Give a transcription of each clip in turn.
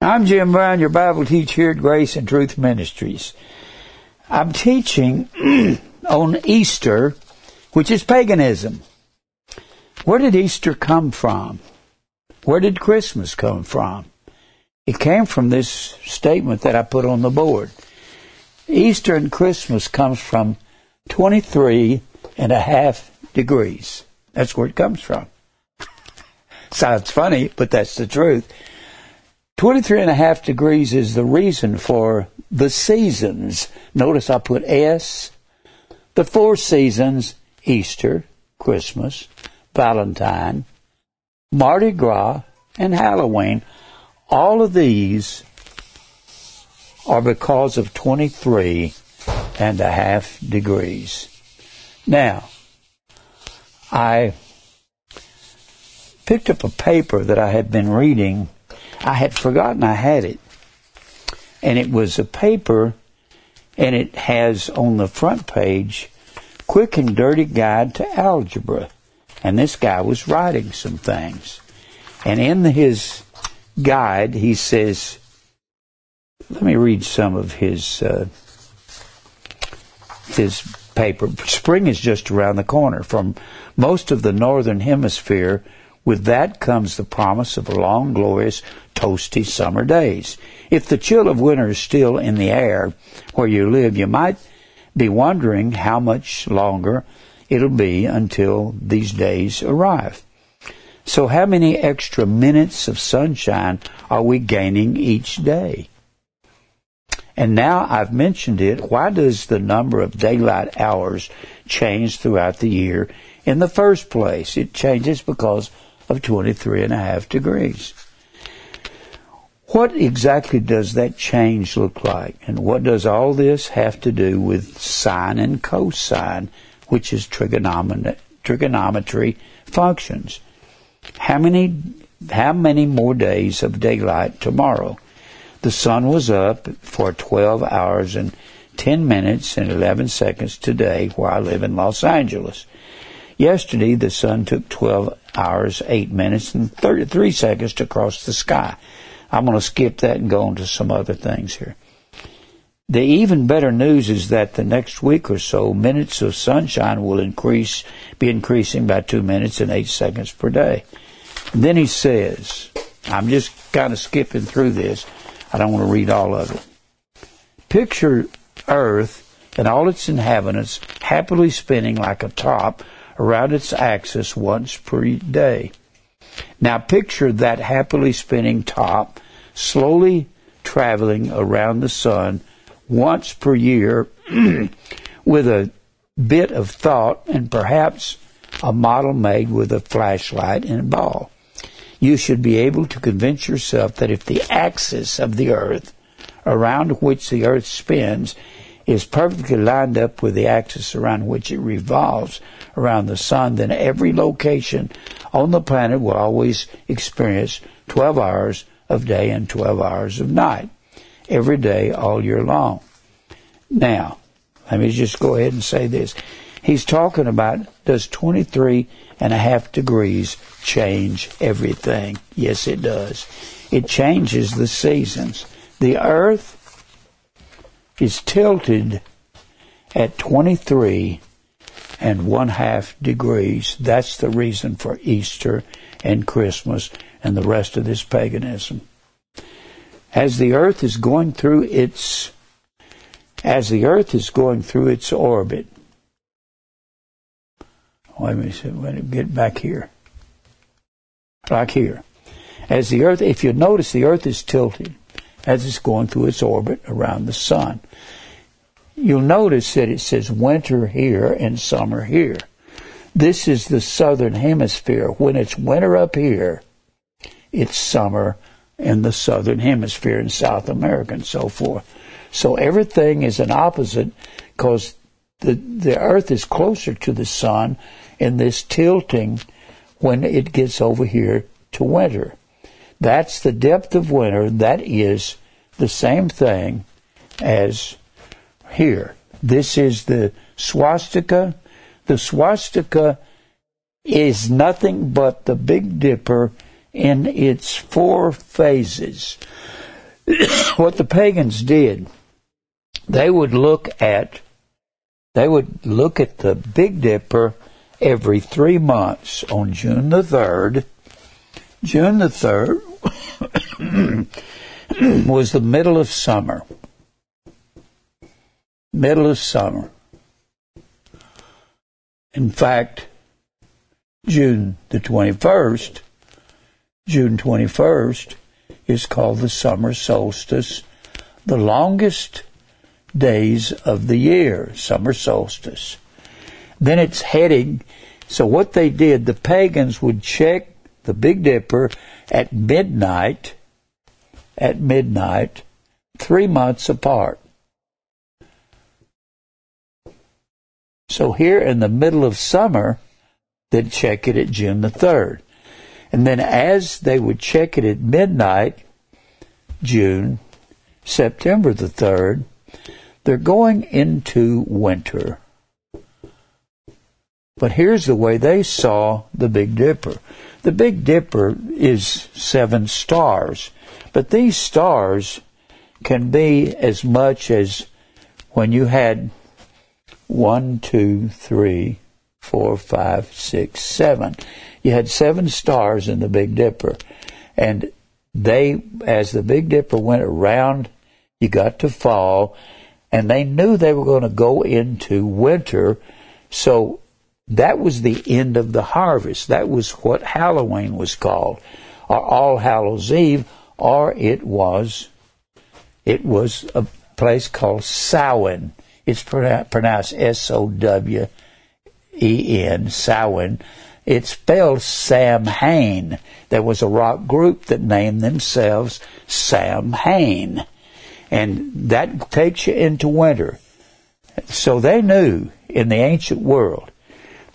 I'm Jim Brown, your Bible teacher here at Grace and Truth Ministries. I'm teaching on Easter, which is paganism. Where did Easter come from? Where did Christmas come from? It came from this statement that I put on the board. Easter and Christmas comes from 23 and a half degrees. That's where it comes from. Sounds funny, but that's the truth. 23 and a half degrees is the reason for the seasons. Notice I put S. The four seasons, Easter, Christmas, Valentine, Mardi Gras, and Halloween. All of these are because of 23 and a half degrees. Now, I picked up a paper that I had been reading I had forgotten I had it. And it was a paper, and it has on the front page, Quick and Dirty Guide to Algebra. And this guy was writing some things. And in his guide, he says, let me read some of his, uh, his paper. Spring is just around the corner. From most of the northern hemisphere, with that comes the promise of long, glorious, toasty summer days. If the chill of winter is still in the air where you live, you might be wondering how much longer it'll be until these days arrive. So how many extra minutes of sunshine are we gaining each day? And now I've mentioned it, why does the number of daylight hours change throughout the year in the first place? It changes because of 23 and a half degrees. What exactly does that change look like? And what does all this have to do with sine and cosine, which is trigonometry functions? How many, how many more days of daylight tomorrow? The sun was up for 12 hours and 10 minutes and 11 seconds today where I live in Los Angeles. Yesterday, the sun took 12 hours, 8 minutes, and 33 seconds to cross the sky. I'm going to skip that and go on to some other things here. The even better news is that the next week or so, minutes of sunshine will increase, be increasing by two minutes and eight seconds per day. And then he says, I'm just kind of skipping through this. I don't want to read all of it. Picture Earth and all its inhabitants happily spinning like a top around its axis once per day. Now picture that happily spinning top slowly traveling around the sun once per year with a bit of thought and perhaps a model made with a flashlight and a ball. You should be able to convince yourself that if the axis of the earth around which the earth spins is perfectly lined up with the axis around which it revolves around the sun, then every location on the planet will always experience 12 hours of day and 12 hours of night. Every day, all year long. Now, let me just go ahead and say this. He's talking about does 23 and a half degrees change everything? Yes, it does. It changes the seasons. The earth is tilted at 23 and one half degrees. That's the reason for Easter and Christmas and the rest of this paganism. As the earth is going through its as the earth is going through its orbit. Let me get back here. Back here. As the earth, if you notice, the earth is tilted as it's going through its orbit around the sun. You'll notice that it says winter here and summer here. This is the southern hemisphere. When it's winter up here, it's summer in the southern hemisphere in South America and so forth. So everything is an opposite because the, the earth is closer to the sun in this tilting when it gets over here to winter. That's the depth of winter. That is the same thing as here. This is the swastika. The swastika is nothing but the Big Dipper in its four phases. what the pagans did, they would look at they would look at the Big Dipper every three months on June the third. June the third was the middle of summer. Middle of summer. In fact, June the 21st, June 21st, is called the summer solstice, the longest days of the year, summer solstice. Then it's heading. So what they did, the pagans would check the Big Dipper at midnight, at midnight, three months apart. So here in the middle of summer, they'd check it at June the 3rd. And then as they would check it at midnight, June, September the 3rd, they're going into winter. But here's the way they saw the Big Dipper. The Big Dipper is seven stars, but these stars can be as much as when you had one, two, three, four, five, six, seven. You had seven stars in the Big Dipper. And they, as the Big Dipper went around, you got to fall, and they knew they were going to go into winter. So that was the end of the harvest. That was what Halloween was called, or All Hallows Eve, or it was, it was a place called Samhain. It's pronounced S-O-W-E-N, Samhain. It's spelled Sam Samhain. There was a rock group that named themselves Sam Samhain. And that takes you into winter. So they knew in the ancient world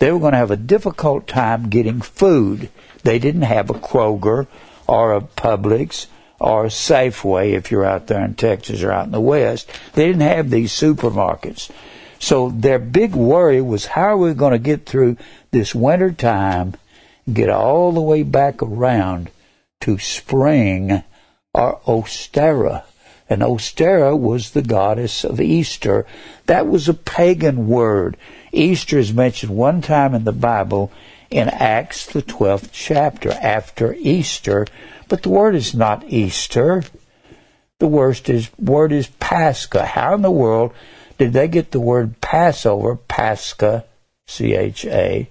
they were going to have a difficult time getting food. They didn't have a Kroger or a Publix or Safeway if you're out there in Texas or out in the West. They didn't have these supermarkets. So their big worry was how are we going to get through this winter time get all the way back around to spring or Ostara. And Ostara was the goddess of Easter. That was a pagan word. Easter is mentioned one time in the Bible in Acts, the 12th chapter, after Easter, but the word is not Easter. The word is, word is Pascha. How in the world did they get the word Passover, Pascha, C-H-A?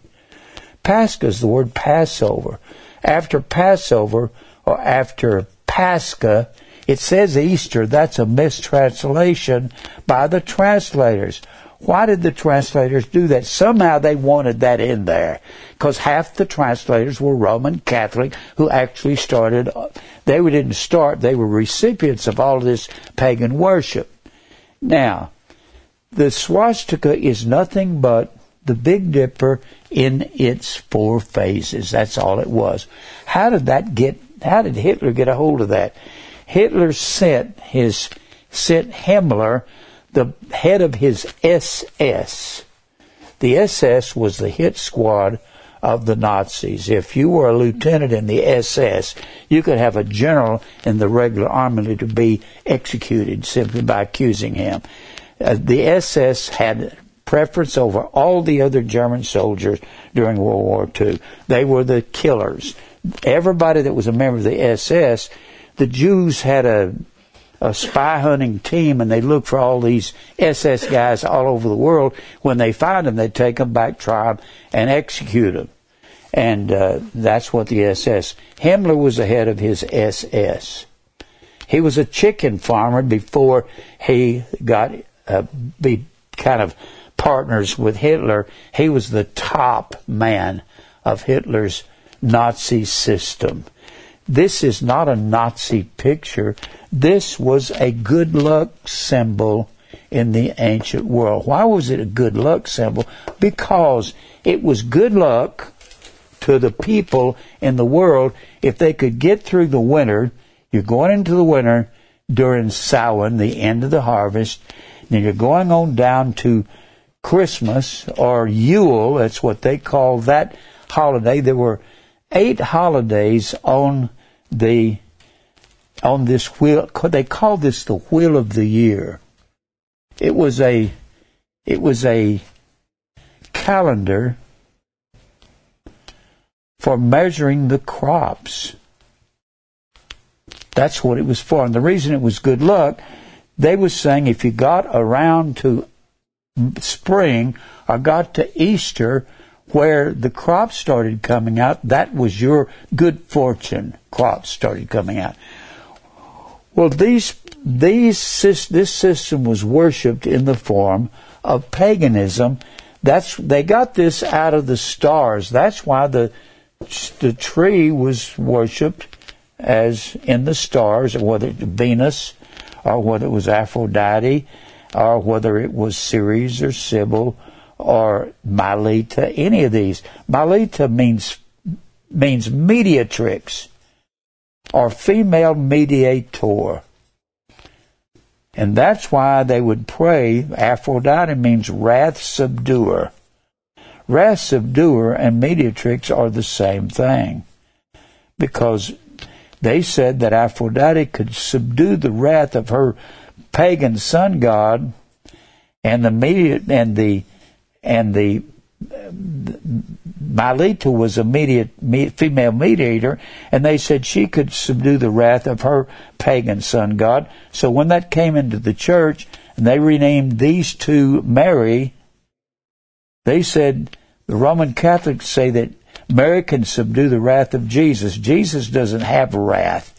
Pascha is the word Passover. After Passover, or after Pascha, it says Easter. That's a mistranslation by the translators. Why did the translators do that? Somehow they wanted that in there. Because half the translators were Roman Catholic who actually started, they didn't start, they were recipients of all this pagan worship. Now, the swastika is nothing but the Big Dipper in its four phases. That's all it was. How did that get, how did Hitler get a hold of that? Hitler sent his, sent Himmler the head of his SS. The SS was the hit squad of the Nazis. If you were a lieutenant in the SS, you could have a general in the regular army to be executed simply by accusing him. Uh, the SS had preference over all the other German soldiers during World War II. They were the killers. Everybody that was a member of the SS, the Jews had a a spy hunting team and they look for all these SS guys all over the world. When they find them, they take them back, try them, and execute them. And uh, that's what the SS. Himmler was the head of his SS. He was a chicken farmer before he got uh, be kind of partners with Hitler. He was the top man of Hitler's Nazi system. This is not a Nazi picture. This was a good luck symbol in the ancient world. Why was it a good luck symbol? Because it was good luck to the people in the world if they could get through the winter. You're going into the winter during Samhain, the end of the harvest. and you're going on down to Christmas or Yule. That's what they call that holiday. There were eight holidays on the on this wheel. They called this the wheel of the year. It was a, it was a calendar for measuring the crops. That's what it was for. And the reason it was good luck, they was saying if you got around to spring or got to Easter where the crops started coming out, that was your good fortune. Crops started coming out. Well, these, these, this system was worshipped in the form of paganism. That's, they got this out of the stars. That's why the, the tree was worshipped as in the stars, whether it was Venus or whether it was Aphrodite or whether it was Ceres or Cybele or Mylitta, any of these. Mylitta means means mediatrix or female mediator. And that's why they would pray. Aphrodite means wrath subduer. Wrath subduer and mediatrix are the same thing. Because they said that Aphrodite could subdue the wrath of her pagan sun god and the media, and the and the Mylitta was a media, female mediator, and they said she could subdue the wrath of her pagan sun god. So when that came into the church, and they renamed these two Mary, they said the Roman Catholics say that Mary can subdue the wrath of Jesus. Jesus doesn't have wrath.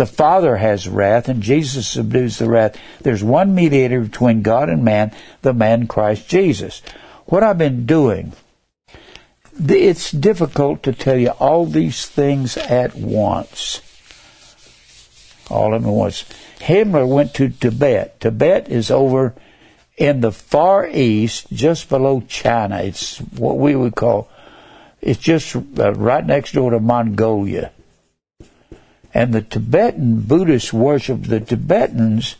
The Father has wrath, and Jesus subdues the wrath. There's one mediator between God and man, the man Christ Jesus. What I've been doing, it's difficult to tell you all these things at once. All at once. Himmler went to Tibet. Tibet is over in the far east, just below China. It's what we would call it's just uh, right next door to Mongolia. And the Tibetan Buddhist worship, the Tibetans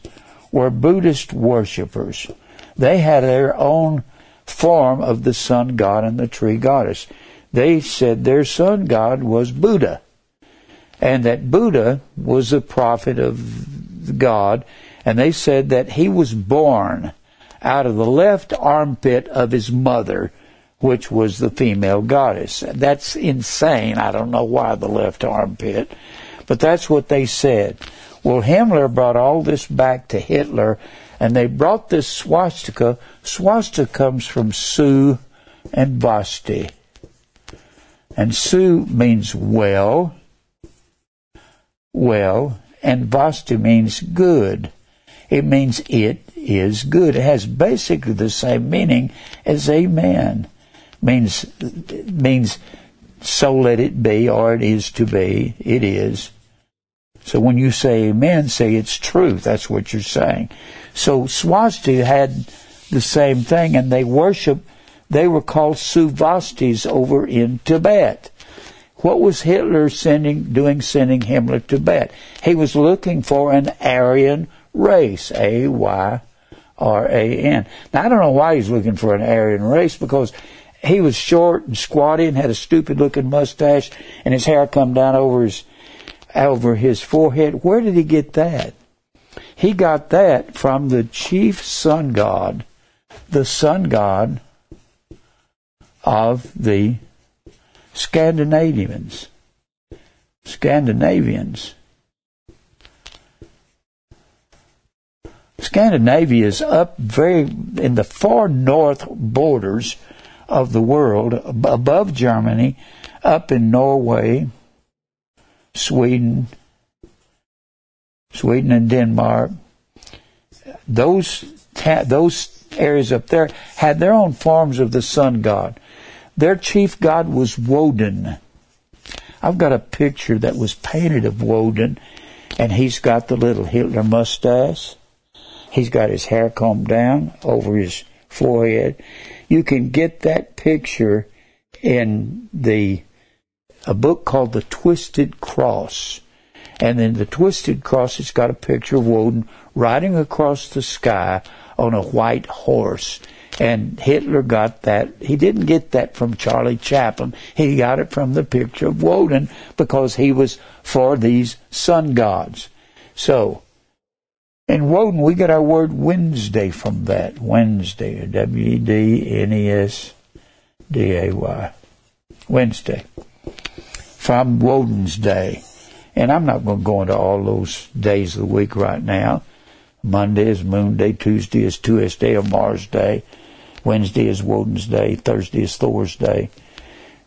were Buddhist worshippers. They had their own form of the sun god and the tree goddess. They said their sun god was Buddha. And that Buddha was the prophet of God. And they said that he was born out of the left armpit of his mother which was the female goddess. That's insane. I don't know why the left armpit, but that's what they said. Well, Himmler brought all this back to Hitler, and they brought this swastika. Swastika comes from Su and Vasti. And Su means well, well, and Vasti means good. It means it is good. It has basically the same meaning as amen means means so let it be or it is to be. It is. So when you say amen, say it's truth. That's what you're saying. So Swasti had the same thing and they worship they were called Suvastis over in Tibet. What was Hitler sending doing sending Himmler to Tibet? He was looking for an Aryan race. A Y R A N. Now I don't know why he's looking for an Aryan race because he was short and squatty and had a stupid looking mustache and his hair come down over his over his forehead. Where did he get that? He got that from the chief sun god, the sun god of the Scandinavians. Scandinavians. Scandinavia is up very in the far north borders of the world above Germany, up in Norway, Sweden, Sweden and Denmark. Those those areas up there had their own forms of the sun god. Their chief god was Woden. I've got a picture that was painted of Woden, and he's got the little Hitler mustache. He's got his hair combed down over his forehead. You can get that picture in the a book called The Twisted Cross. And in the Twisted Cross, it's got a picture of Woden riding across the sky on a white horse. And Hitler got that. He didn't get that from Charlie Chaplin. He got it from the picture of Woden because he was for these sun gods. So, in Woden, we get our word Wednesday from that. Wednesday, W D N E S D A Y. Wednesday. From Woden's Day. And I'm not going to go into all those days of the week right now. Monday is Moon Day, Tuesday is Tuesday Day or Mars Day, Wednesday is Woden's Day, Thursday is Thor's Day,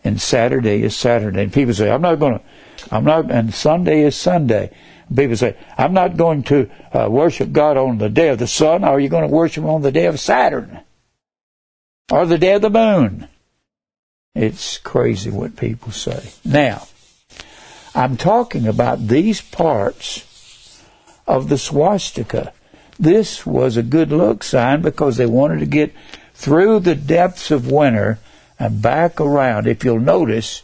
and Saturday is Saturday. And people say, I'm not going to, I'm not, and Sunday is Sunday. People say, I'm not going to uh, worship God on the day of the sun. Are you going to worship on the day of Saturn? Or the day of the moon? It's crazy what people say. Now, I'm talking about these parts of the swastika. This was a good look sign because they wanted to get through the depths of winter and back around. If you'll notice,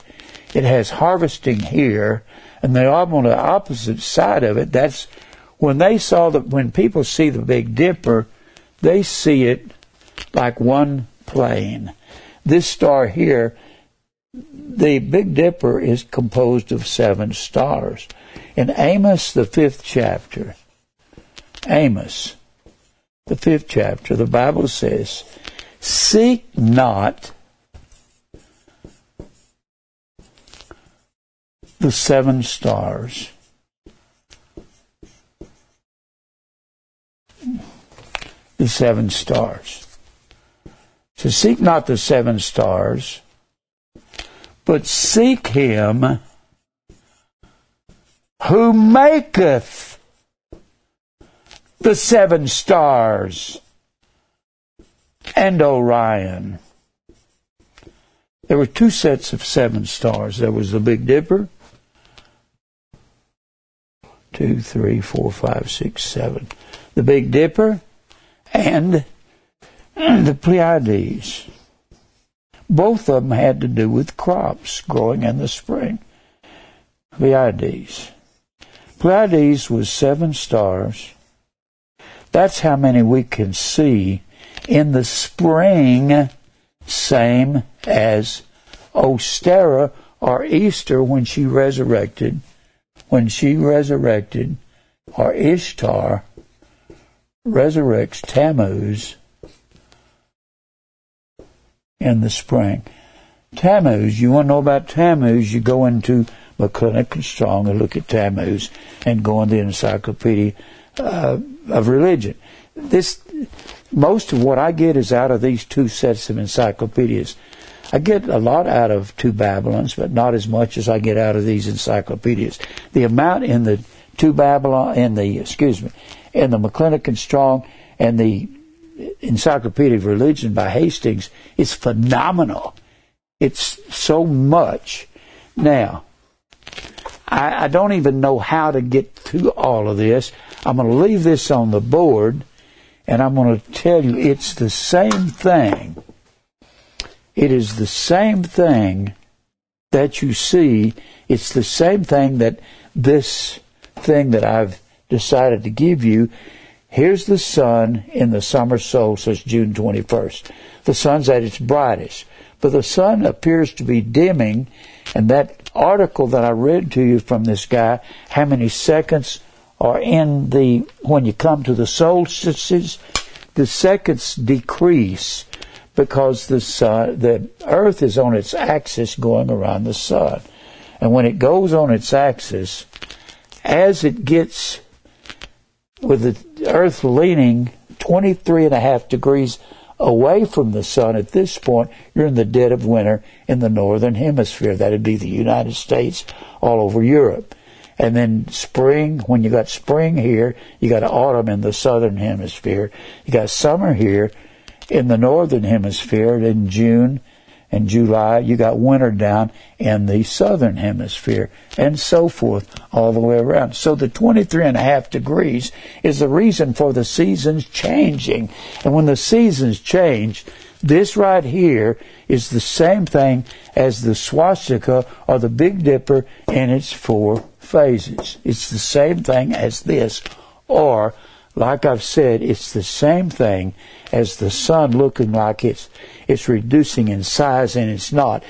it has harvesting here, and they are on the opposite side of it. That's when they saw that when people see the Big Dipper, they see it like one plane. This star here, the Big Dipper is composed of seven stars. In Amos, the fifth chapter, Amos, the fifth chapter, the Bible says, Seek not the seven stars. The seven stars. So seek not the seven stars, but seek him who maketh the seven stars and Orion. There were two sets of seven stars. There was the Big Dipper, two, three, four, five, six, seven. The Big Dipper and the Pleiades. Both of them had to do with crops growing in the spring. Pleiades. Pleiades was seven stars that's how many we can see in the spring, same as Ostara or Easter when she resurrected. When she resurrected, or Ishtar resurrects Tammuz in the spring. Tammuz, you want to know about Tammuz, you go into McClintock and Strong and look at Tammuz and go in the encyclopedia uh, of religion. This most of what I get is out of these two sets of encyclopedias. I get a lot out of two Babylons, but not as much as I get out of these encyclopedias. The amount in the two Babylon in the excuse me, in the McClintock and Strong and the Encyclopedia of Religion by Hastings is phenomenal. It's so much. Now, I, I don't even know how to get through all of this. I'm going to leave this on the board and I'm going to tell you it's the same thing. It is the same thing that you see. It's the same thing that this thing that I've decided to give you. Here's the sun in the summer solstice, June 21st. The sun's at its brightest, but the sun appears to be dimming, and that article that I read to you from this guy, how many seconds are in the, when you come to the solstices, the seconds decrease because the sun, the earth is on its axis going around the sun. And when it goes on its axis, as it gets with the earth leaning 23 and a half degrees away from the sun at this point, you're in the dead of winter in the northern hemisphere. That'd be the United States, all over Europe. And then spring, when you got spring here, you got autumn in the southern hemisphere. You got summer here in the northern hemisphere in June and July. You got winter down in the southern hemisphere and so forth all the way around. So the 23 and a half degrees is the reason for the seasons changing. And when the seasons change, this right here is the same thing as the swastika or the Big Dipper in its four phases. It's the same thing as this, or like I've said, it's the same thing as the sun looking like it's it's reducing in size and it's not.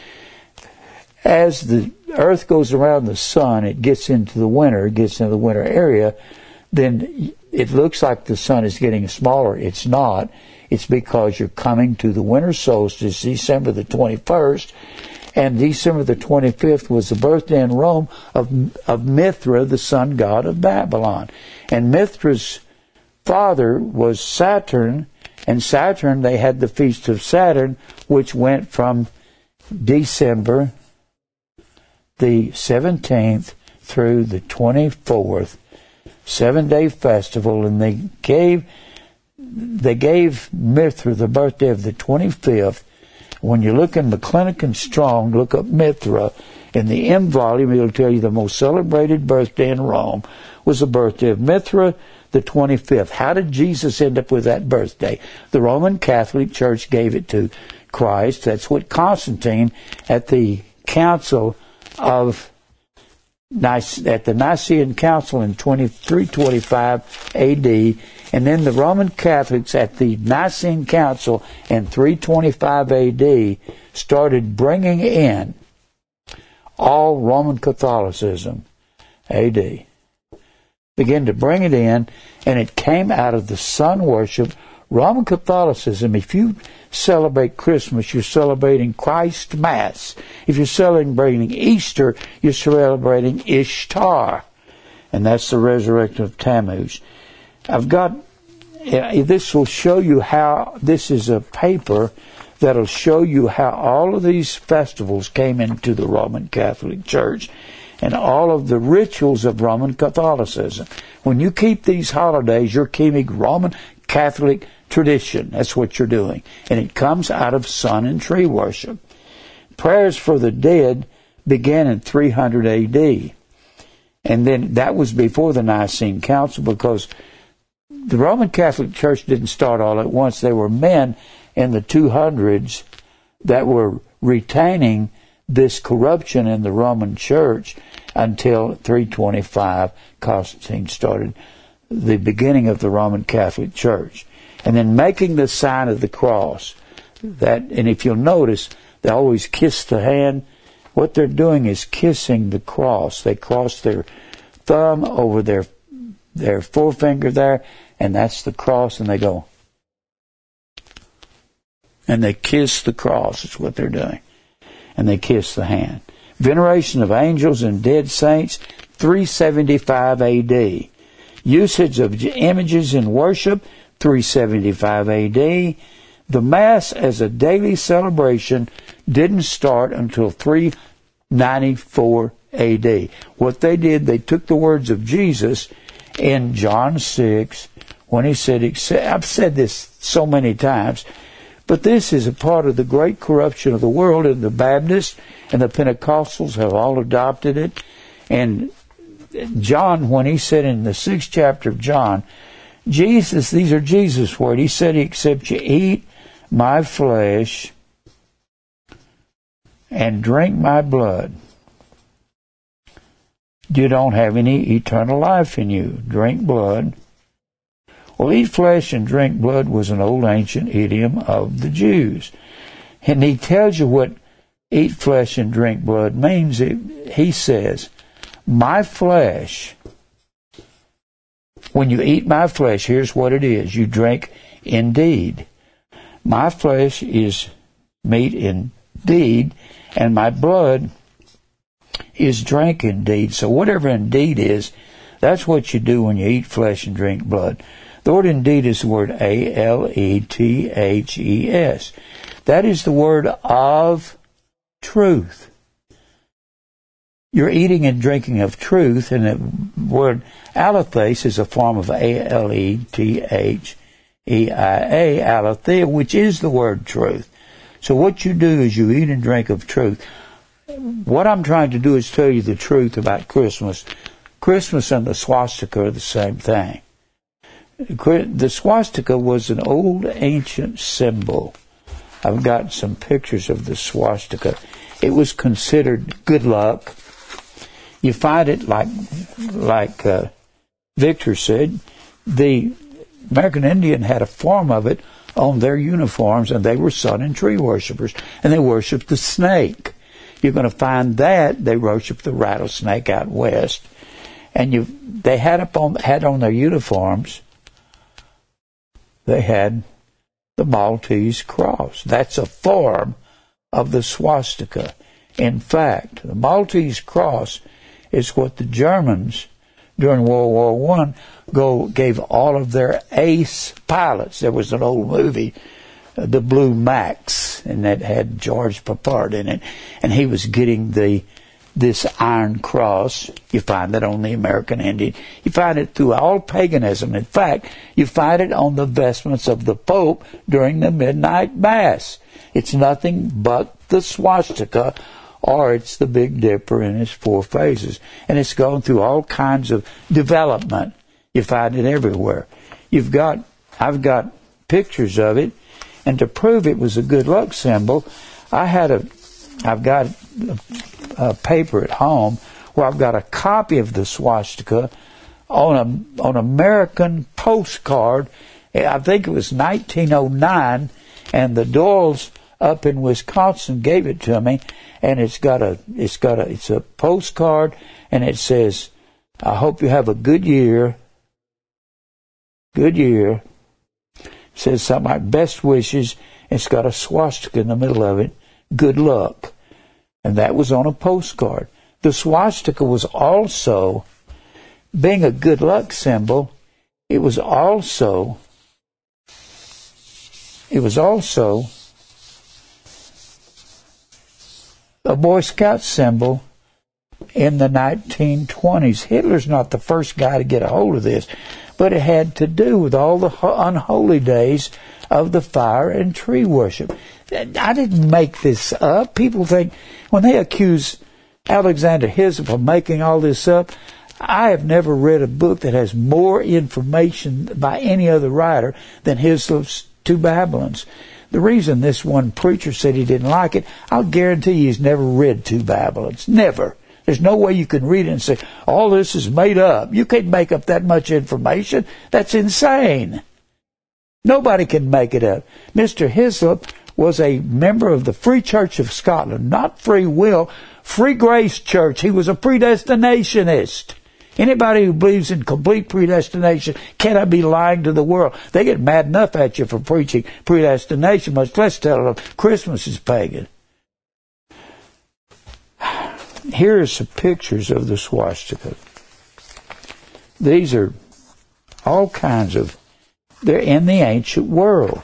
As the earth goes around the sun, it gets into the winter, it gets into the winter area, then it looks like the sun is getting smaller. It's not. It's because you're coming to the winter solstice, December the 21st, and December the 25th was the birthday in Rome of, of Mithra, the sun god of Babylon. And Mithra's father was Saturn, and Saturn, they had the feast of Saturn, which went from December the 17th through the 24th, seven day festival, and they gave they gave Mithra the birthday of the 25th. When you look in McClintock Strong, look up Mithra. In the M volume, it'll tell you the most celebrated birthday in Rome was the birthday of Mithra the 25th. How did Jesus end up with that birthday? The Roman Catholic Church gave it to Christ. That's what Constantine at the Council of Nice, at the Nicene Council in 325 AD, and then the Roman Catholics at the Nicene Council in 325 AD started bringing in all Roman Catholicism AD. Began to bring it in, and it came out of the sun worship. Roman Catholicism, if you celebrate Christmas, you're celebrating Christ Mass. If you're celebrating Easter, you're celebrating Ishtar. And that's the resurrection of Tammuz. I've got, eh, this will show you how, this is a paper that'll show you how all of these festivals came into the Roman Catholic Church and all of the rituals of Roman Catholicism. When you keep these holidays, you're keeping Roman Catholic tradition. That's what you're doing. And it comes out of sun and tree worship. Prayers for the dead began in 300 AD. And then that was before the Nicene Council because the Roman Catholic Church didn't start all at once. There were men in the 200s that were retaining this corruption in the Roman Church until 325 Constantine started the beginning of the Roman Catholic Church and then making the sign of the cross. That, and if you'll notice, they always kiss the hand. What they're doing is kissing the cross. They cross their thumb over their their forefinger there, and that's the cross, and they go. And they kiss the cross, is what they're doing. And they kiss the hand. Veneration of angels and dead saints, 375 AD. Usage of images in worship, 375 AD. The Mass as a daily celebration didn't start until 394 AD. What they did, they took the words of Jesus in John 6 when he said, I've said this so many times, but this is a part of the great corruption of the world, and the Baptists and the Pentecostals have all adopted it. And John, when he said in the sixth chapter of John, Jesus, these are Jesus' words. He said, except you eat my flesh and drink my blood, you don't have any eternal life in you. Drink blood. Well, eat flesh and drink blood was an old ancient idiom of the Jews. And he tells you what eat flesh and drink blood means. He says, my flesh when you eat my flesh, here's what it is you drink indeed. My flesh is meat indeed, and my blood is drink indeed. So, whatever indeed is, that's what you do when you eat flesh and drink blood. Word indeed is the word A L E T H E S. That is the word of truth. You're eating and drinking of truth, and the word aletheia is a form of A L E T H E I A, aletheia, which is the word truth. So what you do is you eat and drink of truth. What I'm trying to do is tell you the truth about Christmas. Christmas and the swastika are the same thing. The swastika was an old ancient symbol. I've got some pictures of the swastika. It was considered good luck you find it like like uh, Victor said, the American Indian had a form of it on their uniforms, and they were sun and tree worshippers, and they worshipped the snake. You're going to find that they worshipped the rattlesnake out west, and you they had up on had on their uniforms. They had the Maltese cross. That's a form of the swastika. In fact, the Maltese cross is what the Germans during World War One go gave all of their ace pilots. There was an old movie, uh, The Blue Max, and that had George Peppard in it, and he was getting the this iron cross. You find that on the American Indian. You find it through all paganism. In fact, you find it on the vestments of the Pope during the midnight mass. It's nothing but the swastika or it's the Big Dipper in its four phases. And it's gone through all kinds of development. You find it everywhere. You've got, I've got pictures of it, and to prove it was a good luck symbol, I had a, I've got a, a paper at home where I've got a copy of the swastika on a on American postcard. I think it was 1909, and the Doyles up in Wisconsin gave it to me, and it's got a it's got a it's a postcard, and it says, "I hope you have a good year." Good year. It says something like best wishes. It's got a swastika in the middle of it. Good luck. And that was on a postcard. The swastika was also, being a good luck symbol, it was also, it was also a Boy Scout symbol in the 1920s. Hitler's not the first guy to get a hold of this, but it had to do with all the unholy days of the fire and tree worship. I didn't make this up. People think when they accuse Alexander Hislop of making all this up, I have never read a book that has more information by any other writer than Hislop's Two Babylons. The reason this one preacher said he didn't like it, I'll guarantee you he's never read Two Babylons. Never. There's no way you can read it and say, all this is made up. You can't make up that much information. That's insane. Nobody can make it up. Mr. Hislop was a member of the Free Church of Scotland, not Free Will, Free Grace Church. He was a predestinationist. Anybody who believes in complete predestination cannot be lying to the world. They get mad enough at you for preaching predestination, much less telling them Christmas is pagan. Here are some pictures of the swastika. These are all kinds of, they're in the ancient world.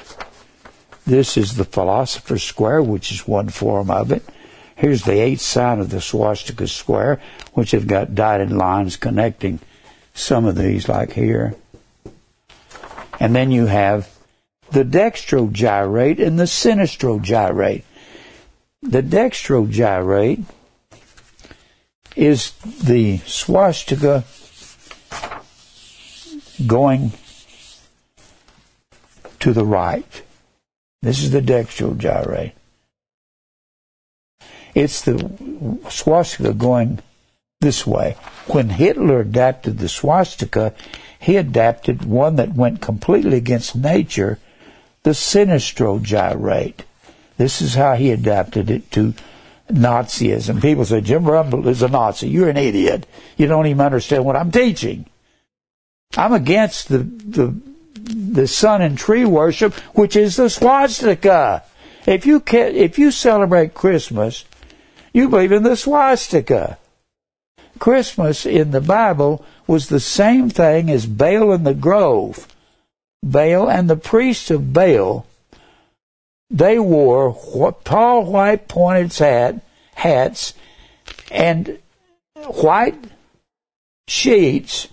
This is the philosopher's square, which is one form of it. Here's the eighth sign of the swastika square, which have got dotted lines connecting some of these, like here. And then you have the dextrogyrate and the sinistrogyrate. The dextrogyrate is the swastika going to the right. This is the dextrogyrate. It's the swastika going this way. When Hitler adapted the swastika, he adapted one that went completely against nature, the sinistrogyrate. This is how he adapted it to Nazism. People say Jim Rumble is a Nazi. You're an idiot. You don't even understand what I'm teaching. I'm against the the the sun and tree worship, which is the swastika. If you can, if you celebrate Christmas, you believe in the swastika. Christmas in the Bible was the same thing as Baal in the grove. Baal and the priests of Baal, they wore tall white pointed hat, hats and white sheets,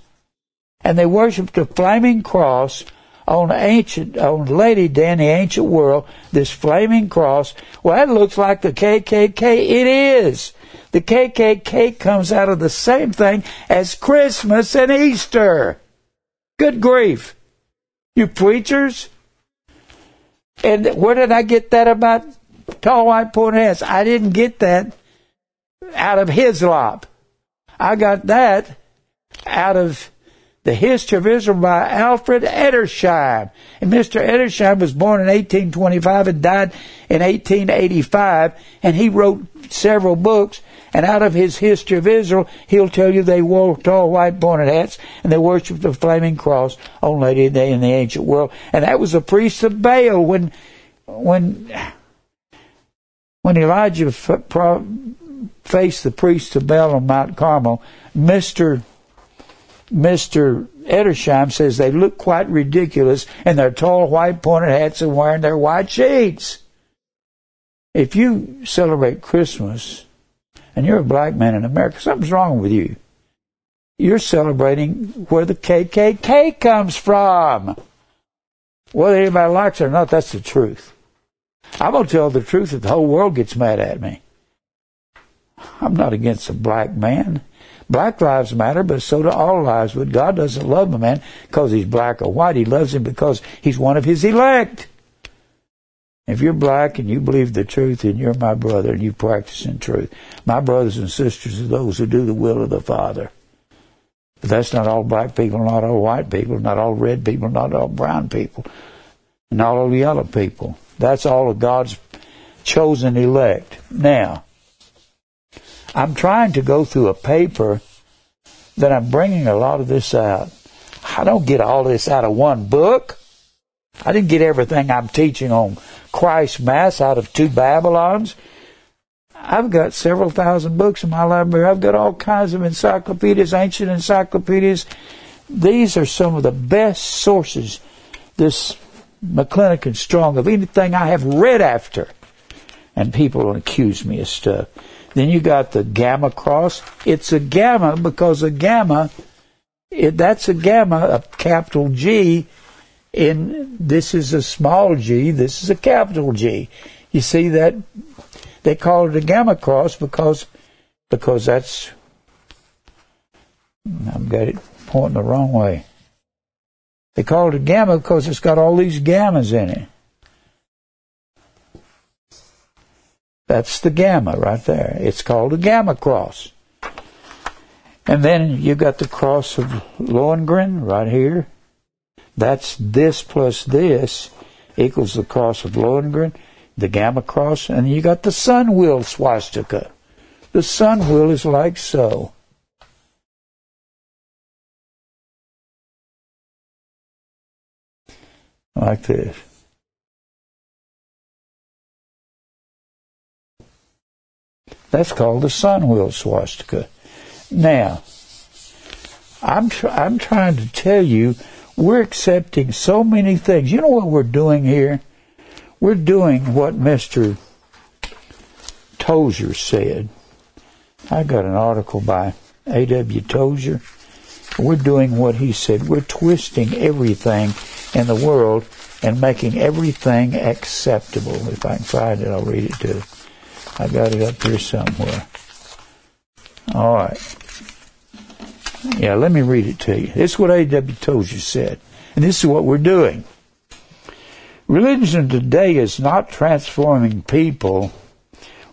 and they worshipped a flaming cross on ancient on Lady the ancient world, this flaming cross. Well, that looks like the KKK. It is. The KKK comes out of the same thing as Christmas and Easter. Good grief. You preachers. And where did I get that about tall white pointed hats? I didn't get that out of his Hislop. I got that out of The History of Israel by Alfred Edersheim. And Mr. Edersheim was born in 1825 and died in 1885, and he wrote several books. And out of his History of Israel, he'll tell you they wore tall white pointed hats and they worshipped the flaming cross only in the, in the ancient world. And that was the priest of Baal when, when, when Elijah f- pro- faced the priest of Baal on Mount Carmel, Mr. Mr. Edersheim says they look quite ridiculous in their tall white pointed hats and wearing their white shades. If you celebrate Christmas and you're a black man in America, something's wrong with you. You're celebrating where the KKK comes from. Whether anybody likes it or not, that's the truth. I'm going to tell the truth if the whole world gets mad at me. I'm not against a black man. Black lives matter, but so do all lives. But God doesn't love a man because he's black or white. He loves him because he's one of his elect. If you're black and you believe the truth and you're my brother and you practice in truth, my brothers and sisters are those who do the will of the Father. But that's not all black people, not all white people, not all red people, not all brown people, not all yellow people. That's all of God's chosen elect. Now, I'm trying to go through a paper that I'm bringing a lot of this out. I don't get all this out of one book. I didn't get everything I'm teaching on Christ Mass out of two Babylons. I've got several thousand books in my library. I've got all kinds of encyclopedias, ancient encyclopedias. These are some of the best sources, this McClintock and Strong, of anything I have read after. And people accuse me of stuff. Then you got the gamma cross. It's a gamma because a gamma, it, that's a gamma, a capital G. In this is a small g, this is a capital G. You see that they call it a gamma cross because because that's I've got it pointing the wrong way. They call it a gamma because it's got all these gammas in it. That's the gamma right there. It's called a gamma cross. And then you've got the cross of Lohengrin right here. That's this plus this equals the cross of Lohengrin, the gamma cross, and you got the sun wheel swastika. The sun wheel is like so. Like this. That's called the sun wheel swastika. Now, I'm tr- I'm trying to tell you, we're accepting so many things. You know what we're doing here? We're doing what Mr. Tozer said. I got an article by A.W. Tozer. We're doing what he said. We're twisting everything in the world and making everything acceptable. If I can find it, I'll read it to you. I got it up here somewhere. All right. Yeah, let me read it to you. This is what A.W. Tozer said. And this is what we're doing. Religion today is not transforming people.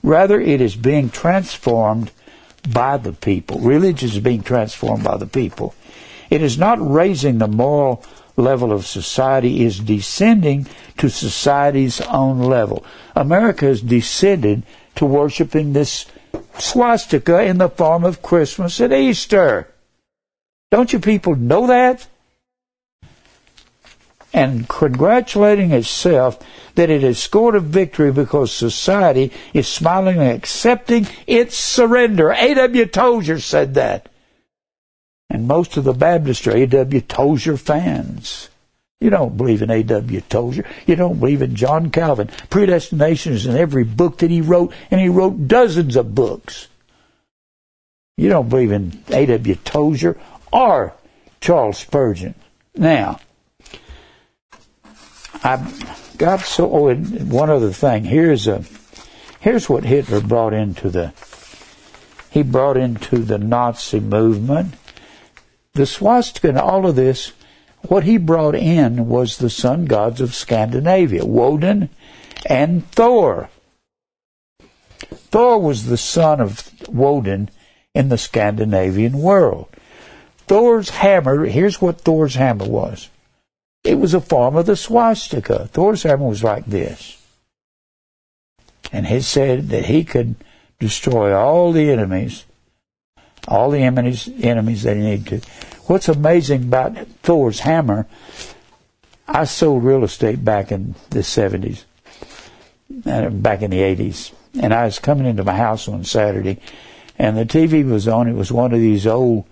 Rather, it is being transformed by the people. Religion is being transformed by the people. It is not raising the moral level of society, is descending to society's own level. America has descended to worshiping this swastika in the form of Christmas and Easter. Don't you people know that? And congratulating itself that it has scored a victory because society is smilingly accepting its surrender. A.W. Tozer said that. And most of the Baptists are A.W. Tozer fans. You don't believe in A.W. Tozer. You don't believe in John Calvin. Predestination is in every book that he wrote, and he wrote dozens of books. You don't believe in A.W. Tozer or Charles Spurgeon. Now, I've got so. Oh, one other thing. Here's a. Here's what Hitler brought into the. He brought into the Nazi movement. The swastika and all of this what he brought in was the sun gods of Scandinavia, Woden and Thor. Thor was the son of Woden in the Scandinavian world. Thor's hammer, here's what Thor's hammer was. It was a form of the swastika. Thor's hammer was like this. And he said that he could destroy all the enemies, all the enemies, enemies that he needed to. What's amazing about Thor's hammer, I sold real estate back in the 70s, uh, back in the 80s. And I was coming into my house on Saturday, and the TV was on. It was one of these old,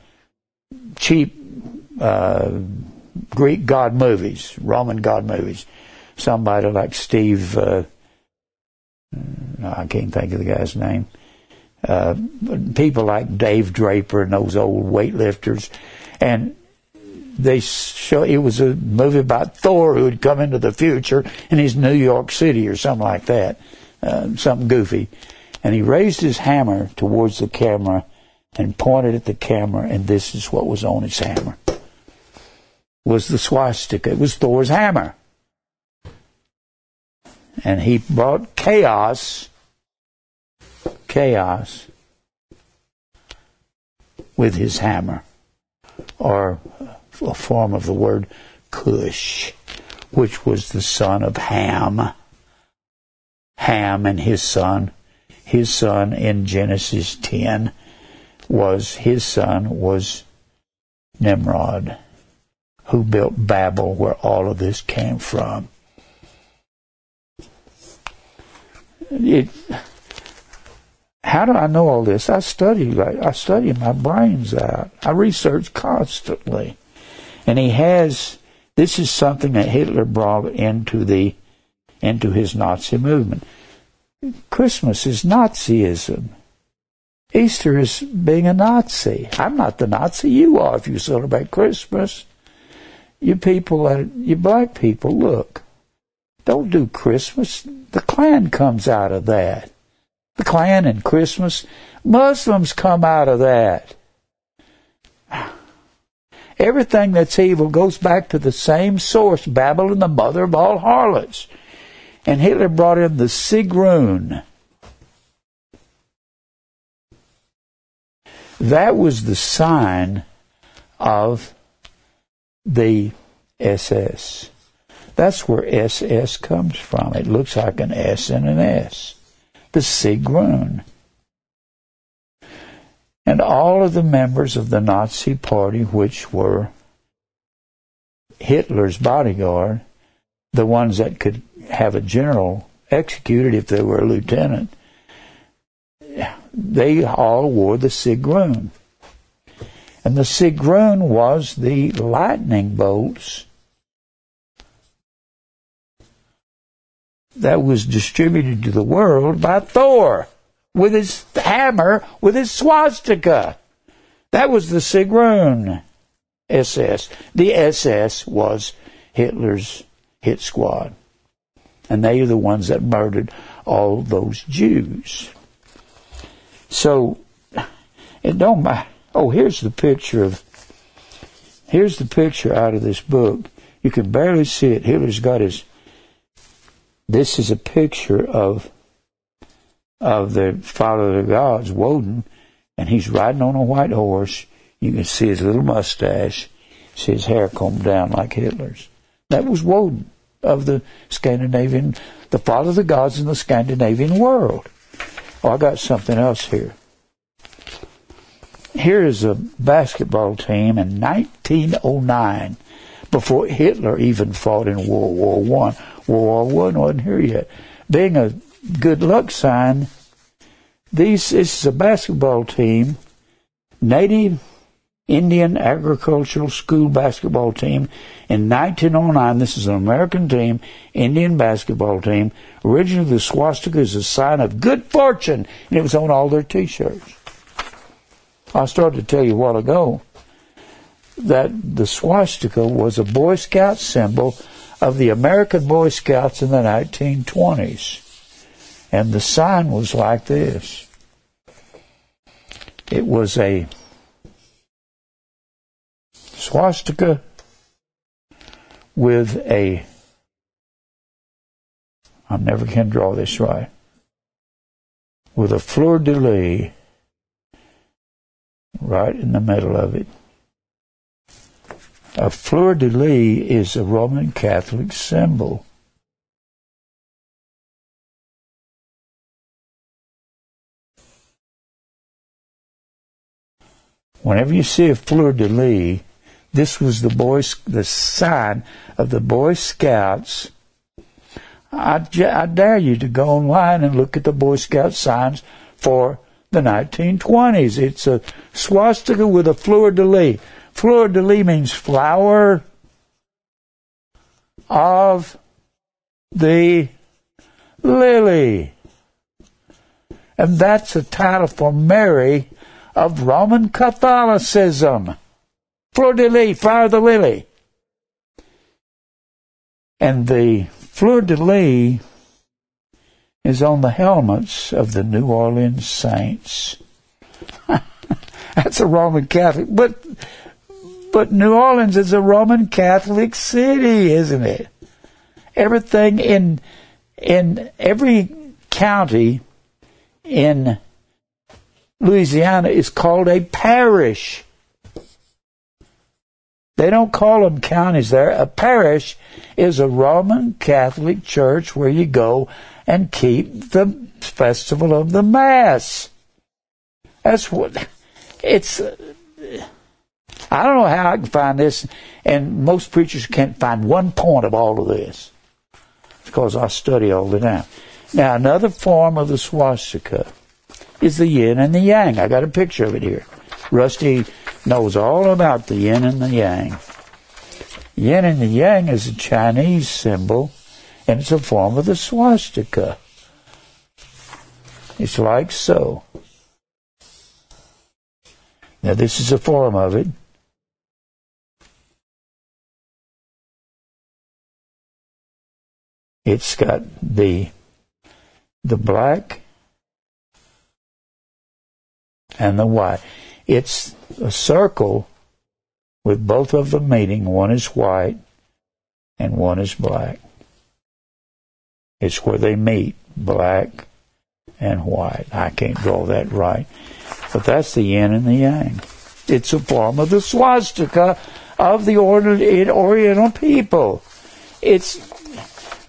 cheap uh, Greek god movies, Roman god movies. Somebody like Steve, uh, no, I can't think of the guy's name. Uh, people like Dave Draper and those old weightlifters, and they show it was a movie about Thor who had come into the future in his New York City or something like that, uh, something goofy, and he raised his hammer towards the camera and pointed at the camera, and this is what was on his hammer was the swastika. It was Thor's hammer. And he brought chaos, chaos with his hammer, or a form of the word Cush, which was the son of Ham. Ham and his son, his son in Genesis 10 was, his son was Nimrod who built Babel, where all of this came from. It, how do I know all this? I study like I study my brains out. I research constantly. And he has this is something that Hitler brought into the into his Nazi movement. Christmas is Nazism. Easter is being a Nazi. I'm not the Nazi. You are if you celebrate Christmas. You people, you black people, look, don't do Christmas. The Klan comes out of that. The Klan and Christmas, Muslims come out of that. Everything that's evil goes back to the same source, Babylon, the mother of all harlots. And Hitler brought in the Sigrun. That was the sign of the SS. That's where SS comes from. It looks like an S and an S. The Sigrun. And all of the members of the Nazi Party, which were Hitler's bodyguard, the ones that could have a general executed if they were a lieutenant, they all wore the Sigrun. And the Sigrun was the lightning bolts that was distributed to the world by Thor with his hammer, with his swastika. That was the Sigrun SS. The SS was Hitler's hit squad. And they are the ones that murdered all those Jews. So, it don't matter Oh, here's the picture of, here's the picture out of this book. You can barely see it. Hitler's got his, this is a picture of, of the father of the gods, Woden, and he's riding on a white horse. You can see his little mustache, see his hair combed down like Hitler's. That was Woden of the Scandinavian, the father of the gods in the Scandinavian world. Oh, I got something else here here is a basketball team in 1909, before Hitler even fought in World War One. World War One wasn't here yet. Being a good luck sign, these this is a basketball team, Native Indian Agricultural School basketball team in 1909. This is an American team, Indian basketball team. Originally, the swastika is a sign of good fortune, and it was on all their T-shirts. I started to tell you a while ago that the swastika was a Boy Scout symbol of the American Boy Scouts in the 1920s. And the sign was like this. It was a swastika with a I never can draw this right. With a fleur de lis right in the middle of it. A fleur de lis is a Roman Catholic symbol. Whenever you see a fleur de lis, this was the boys, the sign of the Boy Scouts. I, I dare you to go online and look at the Boy Scout signs for the 1920s. It's a swastika with a fleur de lis. Fleur de lis means flower of the lily. And that's a title for Mary of Roman Catholicism. Fleur de lis, of the lily. And the fleur de lis is on the helmets of the New Orleans Saints. That's a Roman Catholic, but but New Orleans is a Roman Catholic city, isn't it? Everything in in every county in Louisiana is called a parish. They don't call them counties there. A parish is a Roman Catholic church where you go and keep the festival of the Mass. That's what it's. I don't know how I can find this, and most preachers can't find one point of all of this because I study all the time. Now, another form of the swastika is the yin and the yang. I got a picture of it here. Rusty knows all about the yin and the yang. Yin and the yang is a Chinese symbol and it's a form of the swastika. It's like so. Now, this is a form of it. It's got the the black and the white. It's a circle with both of them meeting. One is white and one is black. It's where they meet, black and white. I can't draw that right. But that's the yin and the yang. It's a form of the swastika of the Oriental people. It's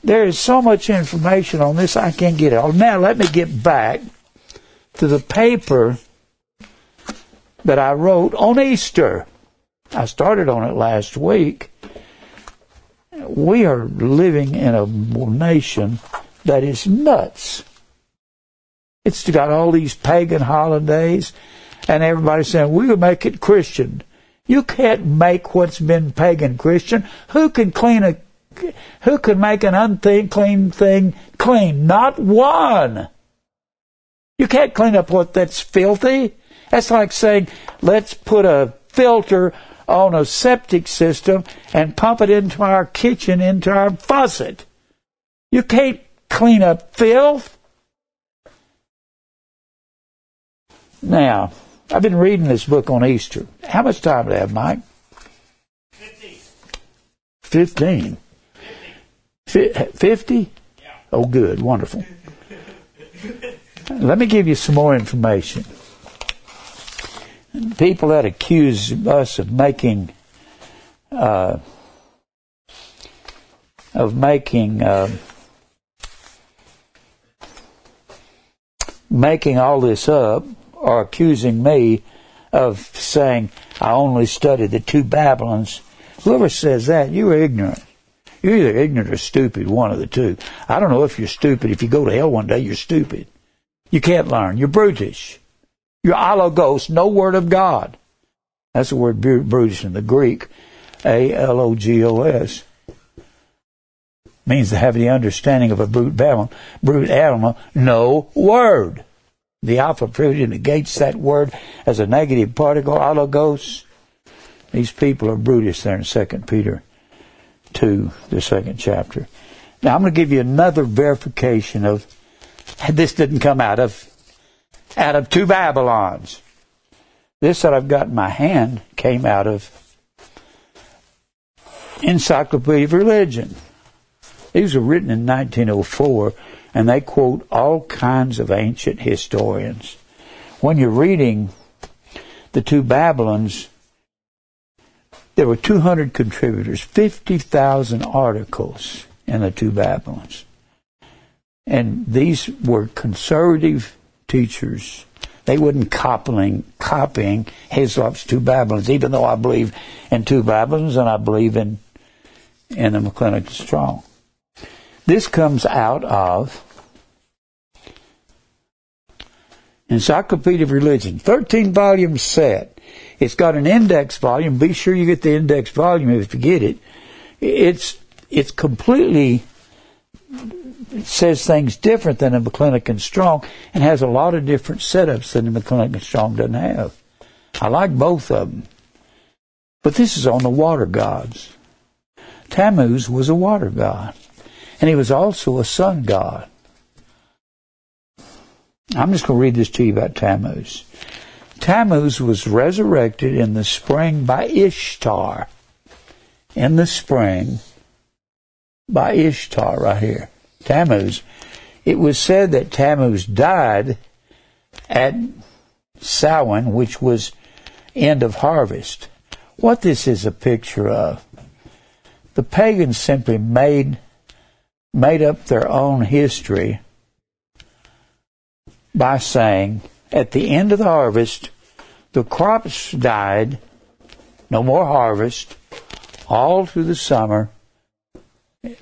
there is so much information on this I can't get it all. Now let me get back to the paper that I wrote on Easter. I started on it last week we are living in a nation that is nuts. It's got all these pagan holidays, and everybody's saying, we'll make it Christian. You can't make what's been pagan Christian. Who can clean a, who can make an unclean thing clean? Not one. You can't clean up what that's filthy. That's like saying, let's put a filter on a septic system and pump it into our kitchen, into our faucet. You can't clean up filth. Now, I've been reading this book on Easter. How much time do I have, Mike? Fifteen. Fifteen. Fifty? Yeah. Oh, good. Wonderful. Let me give you some more information people that accuse us of making uh, of making uh, making all this up are accusing me of saying I only studied the two Babylons. Whoever says that, you're ignorant. You're either ignorant or stupid, one of the two. I don't know if you're stupid. If you go to hell one day, you're stupid. You can't learn. You're brutish. Your alogos, no word of God. That's the word brutish in the Greek. A L O G O S. Means to have the understanding of a brute animal, brute animal, no word. The alpha prefix negates that word as a negative particle, alogos. These people are brutish there in 2 Peter 2, the second chapter. Now I'm going to give you another verification of this didn't come out of out of two Babylons. This that I've got in my hand came out of Encyclopedia of Religion. These were written in 1904, and they quote all kinds of ancient historians. When you're reading the two Babylons, There were 200 contributors, 50,000 articles in the two Babylons. And these were conservative teachers. They wasn't copying, copying Hislop's two Babylons, even though I believe in two Babylons and I believe in, in the McClintock Strong. This comes out of Encyclopedia of Religion, 13 volume set. It's got an index volume. Be sure you get the index volume if you get it. It's it's completely says things different than a McClintock and Strong and has a lot of different setups than the McClintock and Strong doesn't have. I like both of them. But this is on the water gods. Tammuz was a water god. And he was also a sun god. I'm just going to read this to you about Tammuz. Tammuz was resurrected in the spring by Ishtar. In the spring by Ishtar, right here. Tammuz. It was said that Tammuz died at Samhain, which was end of harvest. What this is a picture of. The pagans simply made made up their own history by saying at the end of the harvest, the crops died, no more harvest, all through the summer,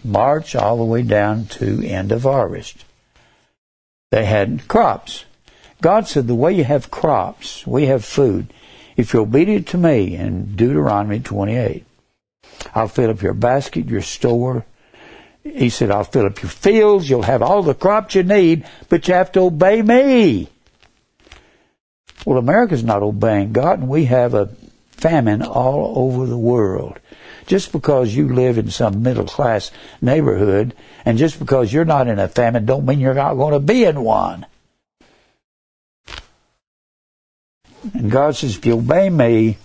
March all the way down to end of harvest. They had crops. God said, the way you have crops, we have food. If you're obedient to me in Deuteronomy 28, I'll fill up your basket, your store. He said, I'll fill up your fields. You'll have all the crops you need, but you have to obey me. Well, America's not obeying God, and we have a famine all over the world. Just because you live in some middle class neighborhood, and just because you're not in a famine, don't mean you're not going to be in one. And God says, if you obey me,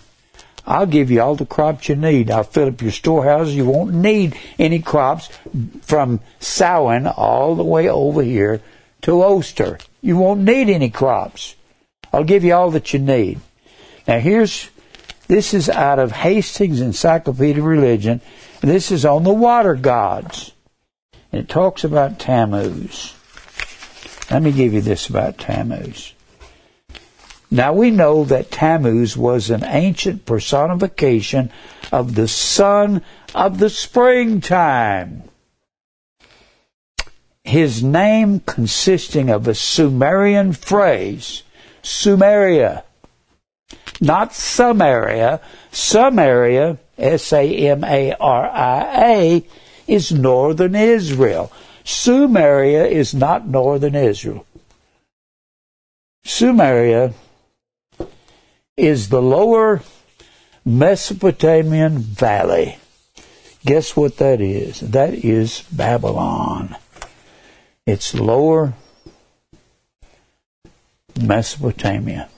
I'll give you all the crops you need. I'll fill up your storehouses. You won't need any crops from Samhain all the way over here to Oster. You won't need any crops. I'll give you all that you need. Now here's, this is out of Hastings Encyclopedia of Religion. This is on the water gods. It talks about Tammuz. Let me give you this about Tammuz. Now we know that Tammuz was an ancient personification of the sun of the springtime. His name consisting of a Sumerian phrase Sumeria. Not Samaria. Samaria, S-A-M-A-R-I-A, is northern Israel. Sumeria is not northern Israel. Sumeria is the lower Mesopotamian valley. Guess what that is? That is Babylon. It's lower Mesopotamia.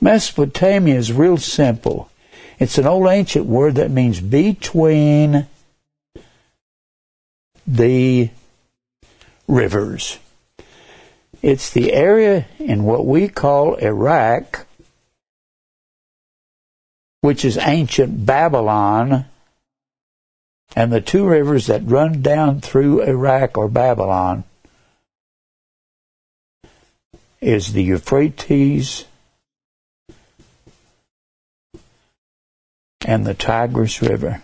Mesopotamia is real simple. It's an old ancient word that means between the rivers. It's the area in what we call Iraq, which is ancient Babylon, and the two rivers that run down through Iraq or Babylon is the Euphrates and the Tigris River.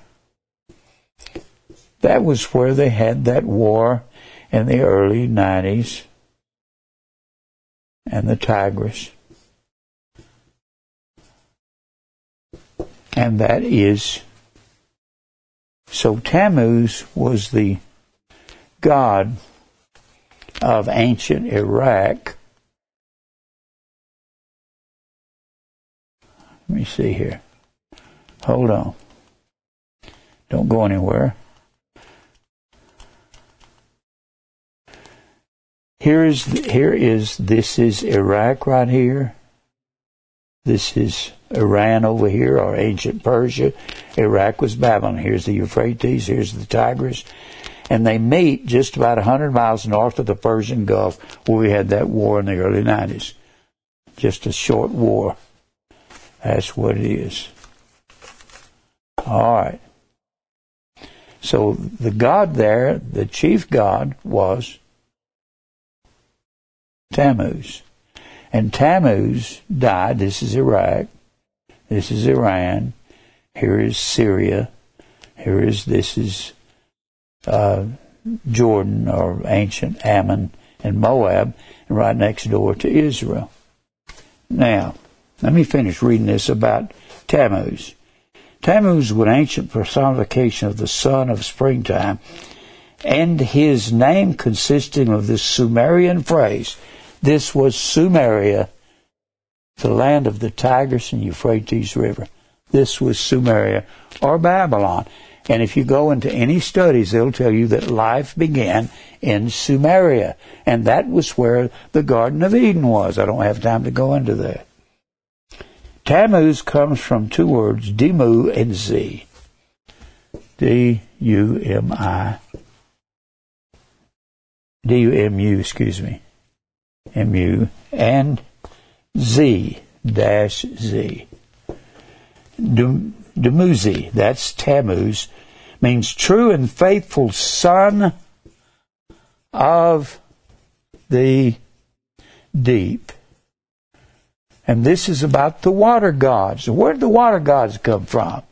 That was where they had that war in the early 90s and the Tigris. And that is so Tammuz was the god of ancient Iraq. Let me see here. Hold on. Don't go anywhere. Here is here is this is Iraq right here. This is Iran over here, or ancient Persia. Iraq was Babylon. Here's the Euphrates, here's the Tigris. And they meet just about 100 miles north of the Persian Gulf where we had that war in the early 90s. just a short war. That's what it is. All right. So the god there, the chief god, was Tammuz. And Tammuz died. This is Iraq. This is Iran. Here is Syria. Here is, this is uh, Jordan or ancient Ammon and Moab, and right next door to Israel. Now, let me finish reading this about Tammuz. Tammuz was an ancient personification of the sun of springtime, and his name consisting of this Sumerian phrase. This was Sumeria, the land of the Tigris and Euphrates River. This was Sumeria or Babylon. And if you go into any studies, they'll tell you that life began in Sumeria. And that was where the Garden of Eden was. I don't have time to go into that. Tammuz comes from two words, Demu and Z. D-U-M-I. D-U-M-U, excuse me. M-U. And Z dash Z. Dumuzi, that's Tammuz, means true and faithful son of the deep. And this is about the water gods. Where did the water gods come from?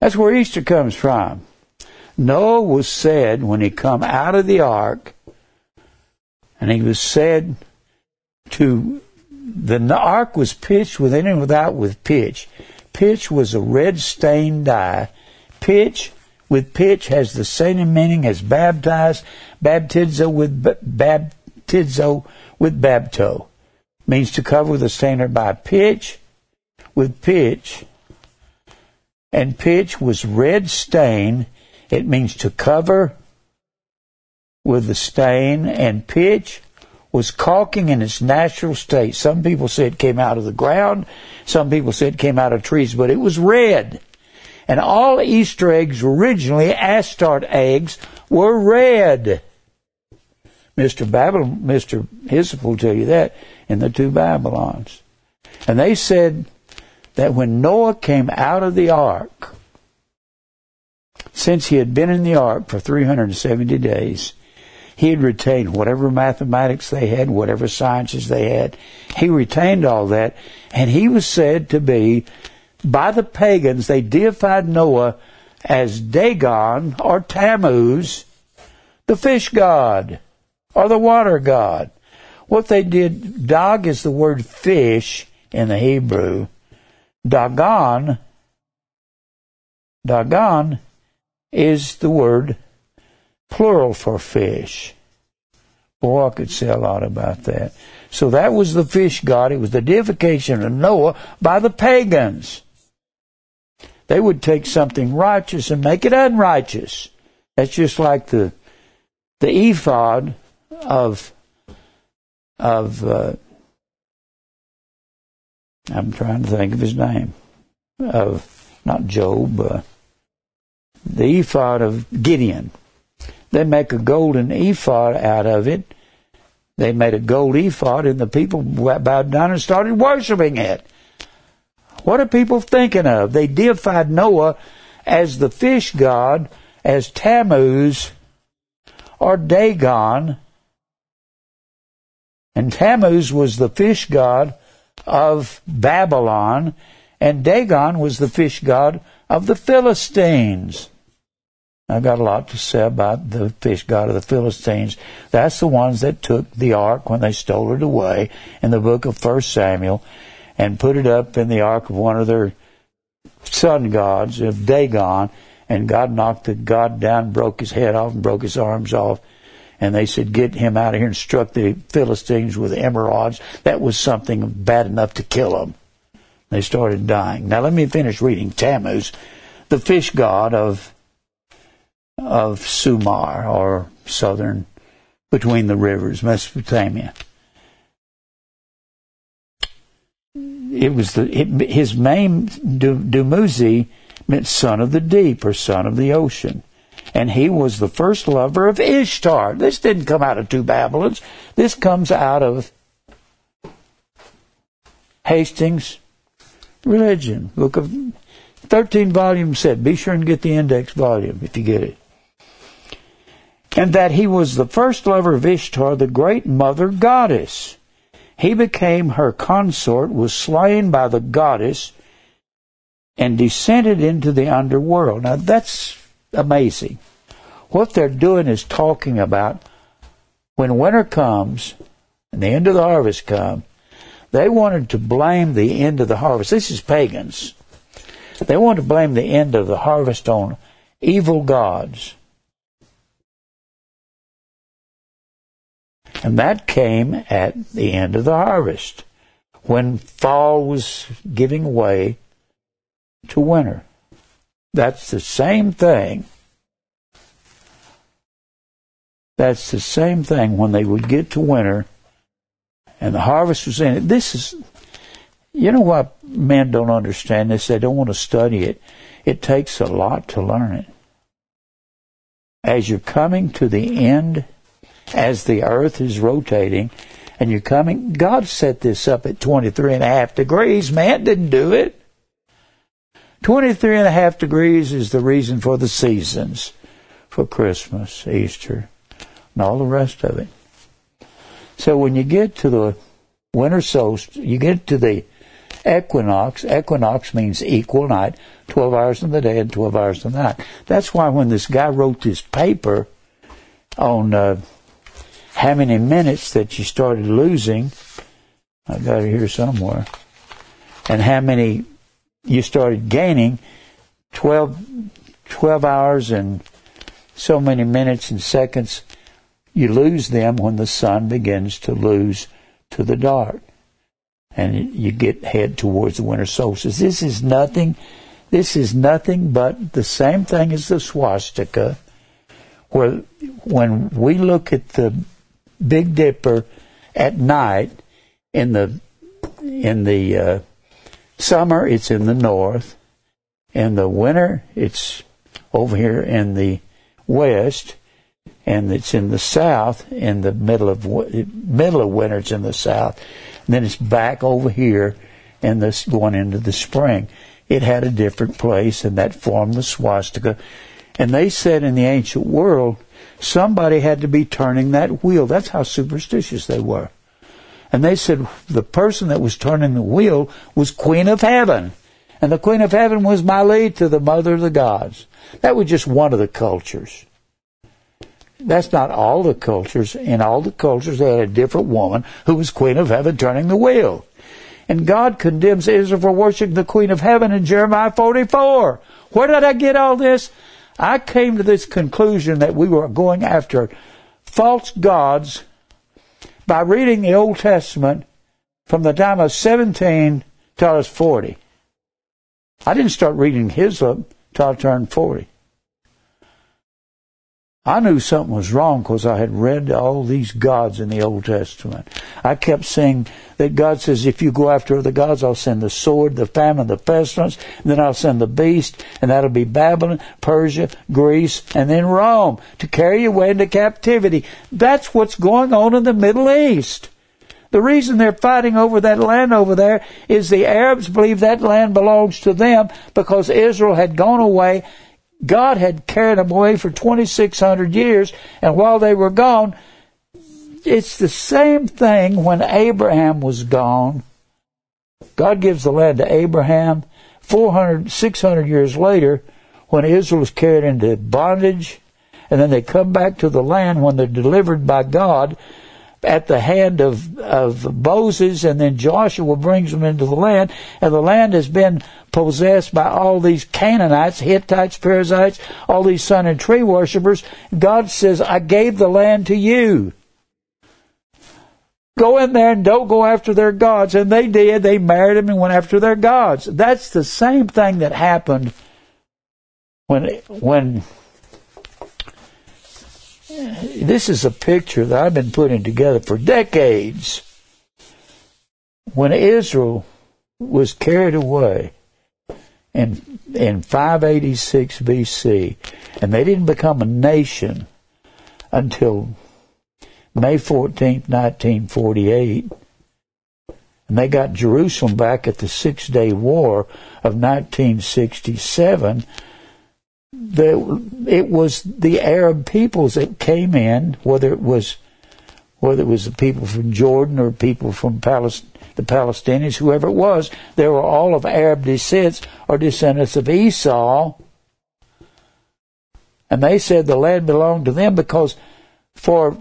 That's where Easter comes from. Noah was said when he come out of the ark, and he was said to the ark was pitched within and without with pitch. Pitch was a red stained dye. Pitch with pitch has the same meaning as baptized, baptizo with baptizo with bapto means to cover with a standard by pitch with pitch. And pitch was red stain. It means to cover with the stain. And pitch was caulking in its natural state. Some people say it came out of the ground. Some people say it came out of trees, but it was red. And all Easter eggs originally, Astarte eggs, were red. Mr. Babylon, Mr. Hislop will tell you that in the two Babylons. And they said that when Noah came out of the ark, since he had been in the ark for 370 days, he had retained whatever mathematics they had, whatever sciences they had. He retained all that, and he was said to be, by the pagans, they deified Noah as Dagon or Tammuz, the fish god or the water god. What they did, dog is the word fish in the Hebrew. Dagon, Dagon is the word plural for fish. Boy, I could say a lot about that. So that was the fish god. It was the deification of Noah by the pagans. They would take something righteous and make it unrighteous. That's just like the the ephod of of uh, I'm trying to think of his name of not Job, uh, the ephod of Gideon. They make a golden ephod out of it. They made a gold ephod, and the people bowed down and started worshiping it. What are people thinking of? They deified Noah as the fish god, as Tammuz or Dagon, and Tammuz was the fish god of Babylon, and Dagon was the fish god of the Philistines. I've got a lot to say about the fish god of the Philistines. That's the ones that took the ark when they stole it away in the book of First Samuel and put it up in the ark of one of their sun gods of Dagon, and God knocked the god down, broke his head off, and broke his arms off and they said, Get him out of here and struck the Philistines with emerods. That was something bad enough to kill them. They started dying. Now let me finish reading Tammuz, the fish god of of Sumar or southern between the rivers, Mesopotamia. It was the it, his name Dumuzi meant son of the deep or son of the ocean and he was the first lover of Ishtar. This didn't come out of two Babylons. This comes out of Hastings Religion, book of 13 volume set. Be sure and get the index volume if you get it. And that he was the first lover of Ishtar, the great mother goddess. He became her consort, was slain by the goddess, and descended into the underworld. Now that's amazing. What they're doing is talking about when winter comes and the end of the harvest comes, they wanted to blame the end of the harvest. This is pagans. They wanted to blame the end of the harvest on evil gods. And that came at the end of the harvest, when fall was giving way to winter. That's the same thing. That's the same thing when they would get to winter and the harvest was in it. This is, you know why men don't understand this? They don't want to study it. It takes a lot to learn it. As you're coming to the end, as the earth is rotating, and you're coming, God set this up at 23 and a half degrees. Man didn't do it. 23 and a half degrees is the reason for the seasons, for Christmas, Easter, and all the rest of it. So when you get to the winter solstice, you get to the equinox. Equinox means equal night, 12 hours in the day and 12 hours in the night. That's why when this guy wrote this paper on uh, how many minutes that you started losing, I got it here somewhere, and how many you started gaining, 12, 12 hours and so many minutes and seconds you lose them when the sun begins to lose to the dark. And you get head towards the winter solstice. This is nothing, this is nothing but the same thing as the swastika, where when we look at the Big Dipper at night in the, in the, uh, summer it's in the north. and the winter it's over here in the west and it's in the south in the middle of middle of winter it's in the south and then it's back over here and this going into the spring. It had a different place and that formed the swastika. And they said in the ancient world somebody had to be turning that wheel. That's how superstitious they were and they said the person that was turning the wheel was queen of heaven and the queen of heaven was Mylitta the mother of the gods that was just one of the cultures that's not all the cultures. In all the cultures, they had a different woman who was queen of heaven turning the wheel. And God condemns Israel for worshiping the queen of heaven in Jeremiah 44. Where did I get all this? I came to this conclusion that we were going after false gods by reading the Old Testament from the time I was 17 till I was 40. I didn't start reading his till I turned 40. I knew something was wrong because I had read all these gods in the Old Testament. I kept saying that God says, if you go after the gods, I'll send the sword, the famine, the pestilence, and then I'll send the beast, and that'll be Babylon, Persia, Greece, and then Rome to carry you away into captivity. That's what's going on in the Middle East. The reason they're fighting over that land over there is the Arabs believe that land belongs to them because Israel had gone away God had carried them away for 2,600 years, and while they were gone, it's the same thing when Abraham was gone. God gives the land to Abraham. 400, 600 years later, when Israel is carried into bondage, and then they come back to the land when they're delivered by God, at the hand of, of Moses, and then Joshua brings them into the land, and the land has been possessed by all these Canaanites, Hittites, Perizzites, all these sun and tree worshippers. God says, I gave the land to you. Go in there and don't go after their gods. And they did. They married them and went after their gods. That's the same thing that happened when, when this is a picture that I've been putting together for decades. When Israel was carried away in, in 586 BC, and they didn't become a nation until May 14th, 1948, and they got Jerusalem back at the Six Day War of 1967, the, it was the Arab peoples that came in, whether it was whether it was the people from Jordan or people from Palestine, the Palestinians, whoever it was, they were all of Arab descent or descendants of Esau. And they said the land belonged to them because for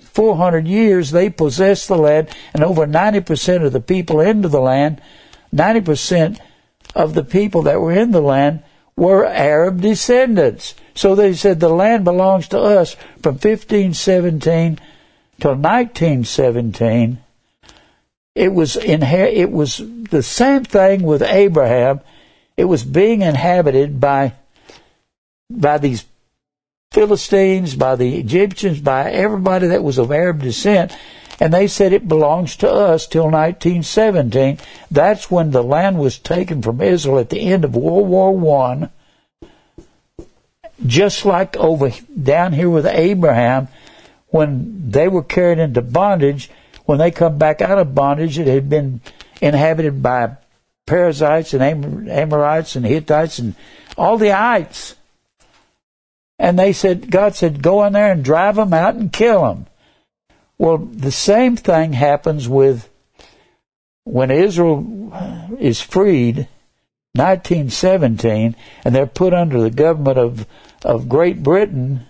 400 years they possessed the land and over 90% of the people into the land, 90% of the people that were in the land were Arab descendants. So they said the land belongs to us from 1517 till 1917. It was inher- it was the same thing with Abraham. It was being inhabited by by these Philistines, by the Egyptians, by everybody that was of Arab descent, and they said it belongs to us till 1917. That's when the land was taken from Israel at the end of World War One. Just like over down here with Abraham, when they were carried into bondage, when they come back out of bondage, it had been inhabited by Perizzites and Amorites and Hittites and all the ites. And they said, God said, go in there and drive them out and kill them. Well, the same thing happens with when Israel is freed, 1917, and they're put under the government of, of Great Britain.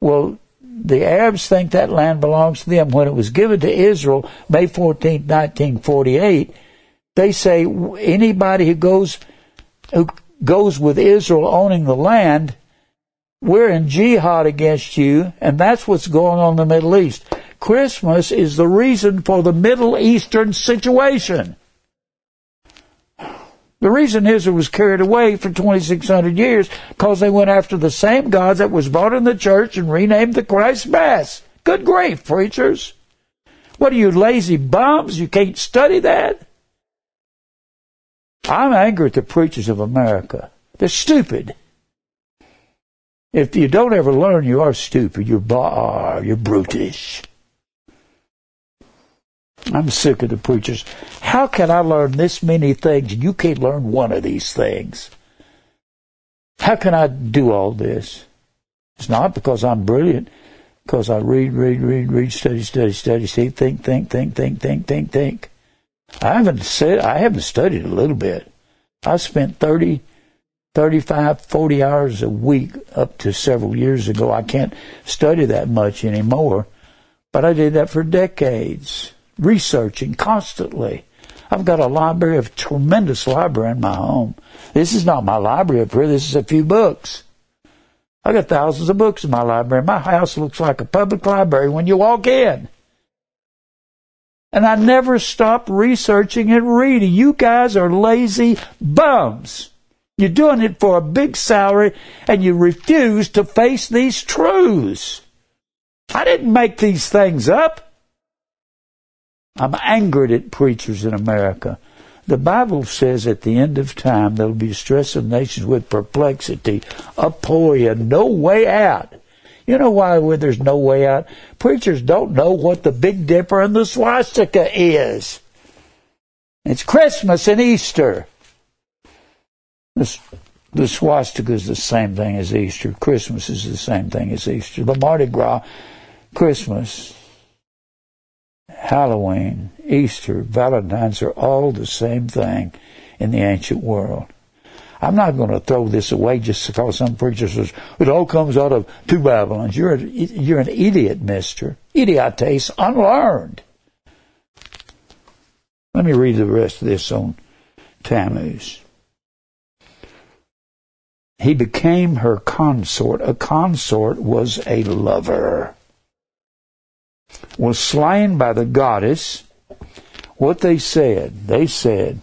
Well, the Arabs think that land belongs to them. When it was given to Israel, May 14, 1948, they say anybody who goes, who goes with Israel owning the land, we're in jihad against you, and that's what's going on in the Middle East. Christmas is the reason for the Middle Eastern situation. The reason Israel was carried away for 2,600 years because they went after the same gods that was brought in the church and renamed the Christ Mass. Good grief, preachers. What are you, lazy bums? You can't study that? I'm angry at the preachers of America. They're stupid. If you don't ever learn, you are stupid. You're bar. Uh, you're brutish. I'm sick of the preachers. How can I learn this many things and you can't learn one of these things? How can I do all this? It's not because I'm brilliant, because I read, read, read, read, study, study, study, see, think, think, think, think, think, think, think. I haven't said, I haven't studied a little bit. I spent 30, 35, 40 hours a week up to several years ago. I can't study that much anymore, but I did that for decades researching constantly. I've got a library, a tremendous library in my home. This is not my library up here. This is a few books. I got thousands of books in my library. My house looks like a public library when you walk in. And I never stop researching and reading. You guys are lazy bums. You're doing it for a big salary and you refuse to face these truths. I didn't make these things up. I'm angered at preachers in America. The Bible says at the end of time there will be stress of nations with perplexity, aporia, no way out. You know why there's no way out? Preachers don't know what the Big Dipper and the swastika is. It's Christmas and Easter. The, swastika is the same thing as Easter. Christmas is the same thing as Easter. The Mardi Gras, Christmas, Halloween, Easter, Valentine's are all the same thing in the ancient world. I'm not going to throw this away just because some preacher says it all comes out of two Babylons. You're a, you're an idiot, Mister idiotes, unlearned. Let me read the rest of this on Tammuz. He became her consort. A consort was a lover was slain by the goddess, what they said, they said,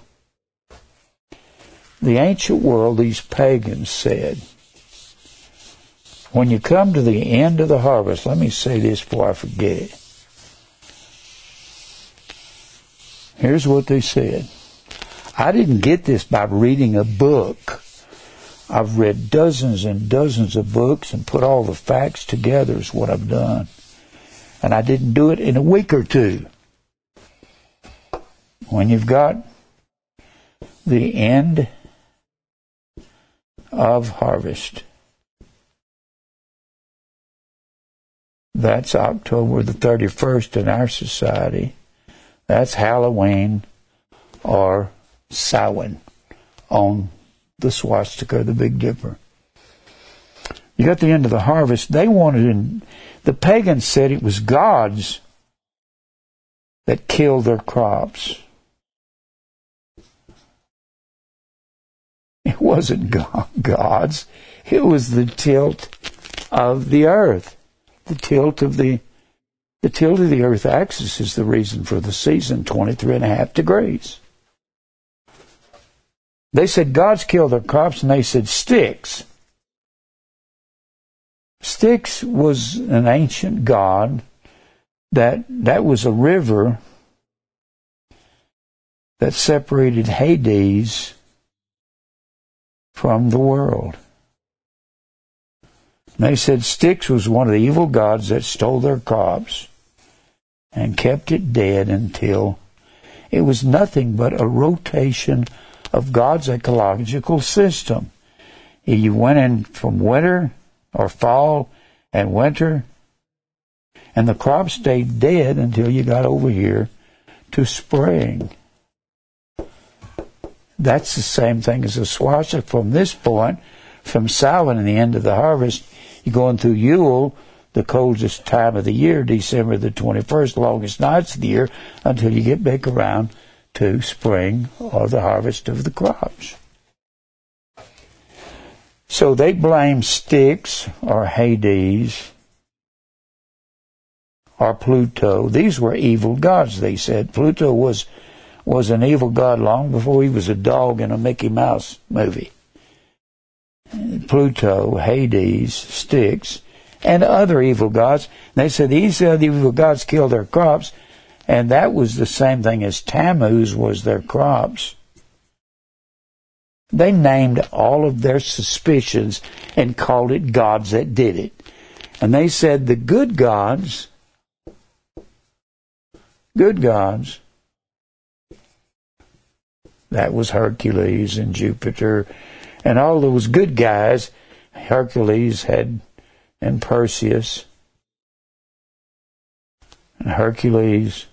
the ancient world, these pagans said, when you come to the end of the harvest, let me say this before I forget it. Here's what they said. I didn't get this by reading a book. I've read dozens and dozens of books and put all the facts together is what I've done and I didn't do it in a week or two. when you've got the end of harvest. That's October the 31st in our society. That's Halloween or Samhain on the swastika, the Big Dipper. You got the end of the harvest. They wanted, in, the pagans said it was gods that killed their crops. It wasn't gods. It was the tilt of the earth. The tilt of the the tilt of the earth axis is the reason for the season, 23 and a half degrees. They said gods killed their crops, and they said Styx. Styx was an ancient god that that was a river that separated Hades from the world. And they said Styx was one of the evil gods that stole their crops and kept it dead until it was nothing but a rotation of God's ecological system. You went in from winter or fall and winter, and the crop stayed dead until you got over here to spring. That's the same thing as a swastika from this point, from Samhain and the end of the harvest. You're going through Yule, the coldest time of the year, December the 21st, longest nights of the year, until you get back around to spring or the harvest of the crops. So they blame Styx or Hades or Pluto. These were evil gods, they said. Pluto was was an evil god long before he was a dog in a Mickey Mouse movie. Pluto, Hades, Styx, and other evil gods. They said these evil gods killed their crops, and that was the same thing as Tammuz was their crops. They named all of their suspicions and called it gods that did it. And they said the good gods, good gods, that was Hercules and Jupiter and all those good guys. Hercules had and Perseus and Hercules.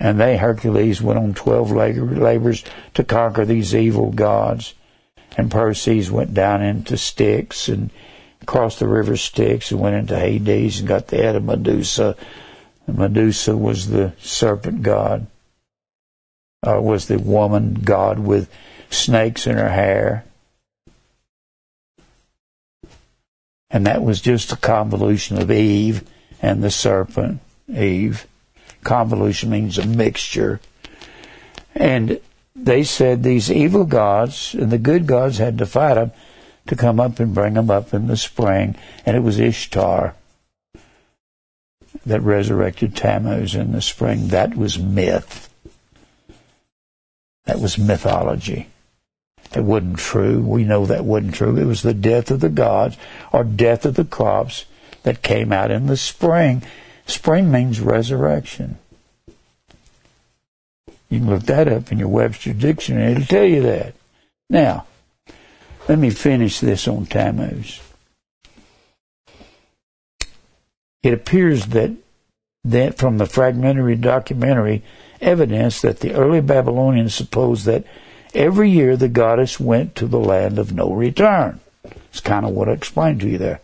And they, Hercules, went on 12 labors to conquer these evil gods. And Perseus went down into Styx and crossed the river Styx and went into Hades and got the head of Medusa. And Medusa was the serpent god, uh, was the woman god with snakes in her hair. And that was just a convolution of Eve and the serpent, Eve. Convolution means a mixture. And they said these evil gods and the good gods had to fight them to come up and bring them up in the spring. And it was Ishtar that resurrected Tammuz in the spring. That was myth. That was mythology. It wasn't true. We know that wasn't true. It was the death of the gods or death of the crops that came out in the spring. Spring means resurrection. You can look that up in your Webster Dictionary. It'll tell you that. Now, let me finish this on Tammuz. It appears that, that from the fragmentary documentary evidence that the early Babylonians supposed that Every year the goddess went to the land of no return. It's kind of what I explained to you there.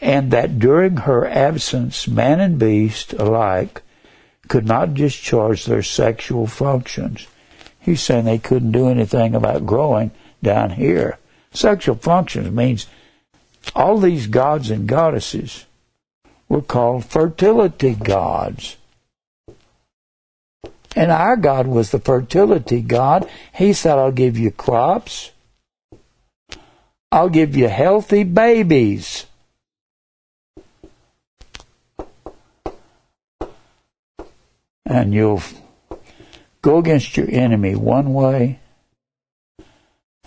And that during her absence, man and beast alike could not discharge their sexual functions. He's saying they couldn't do anything about growing down here. Sexual functions means all these gods and goddesses were called fertility gods. And our God was the fertility God. He said, I'll give you crops. I'll give you healthy babies. And you'll go against your enemy one way,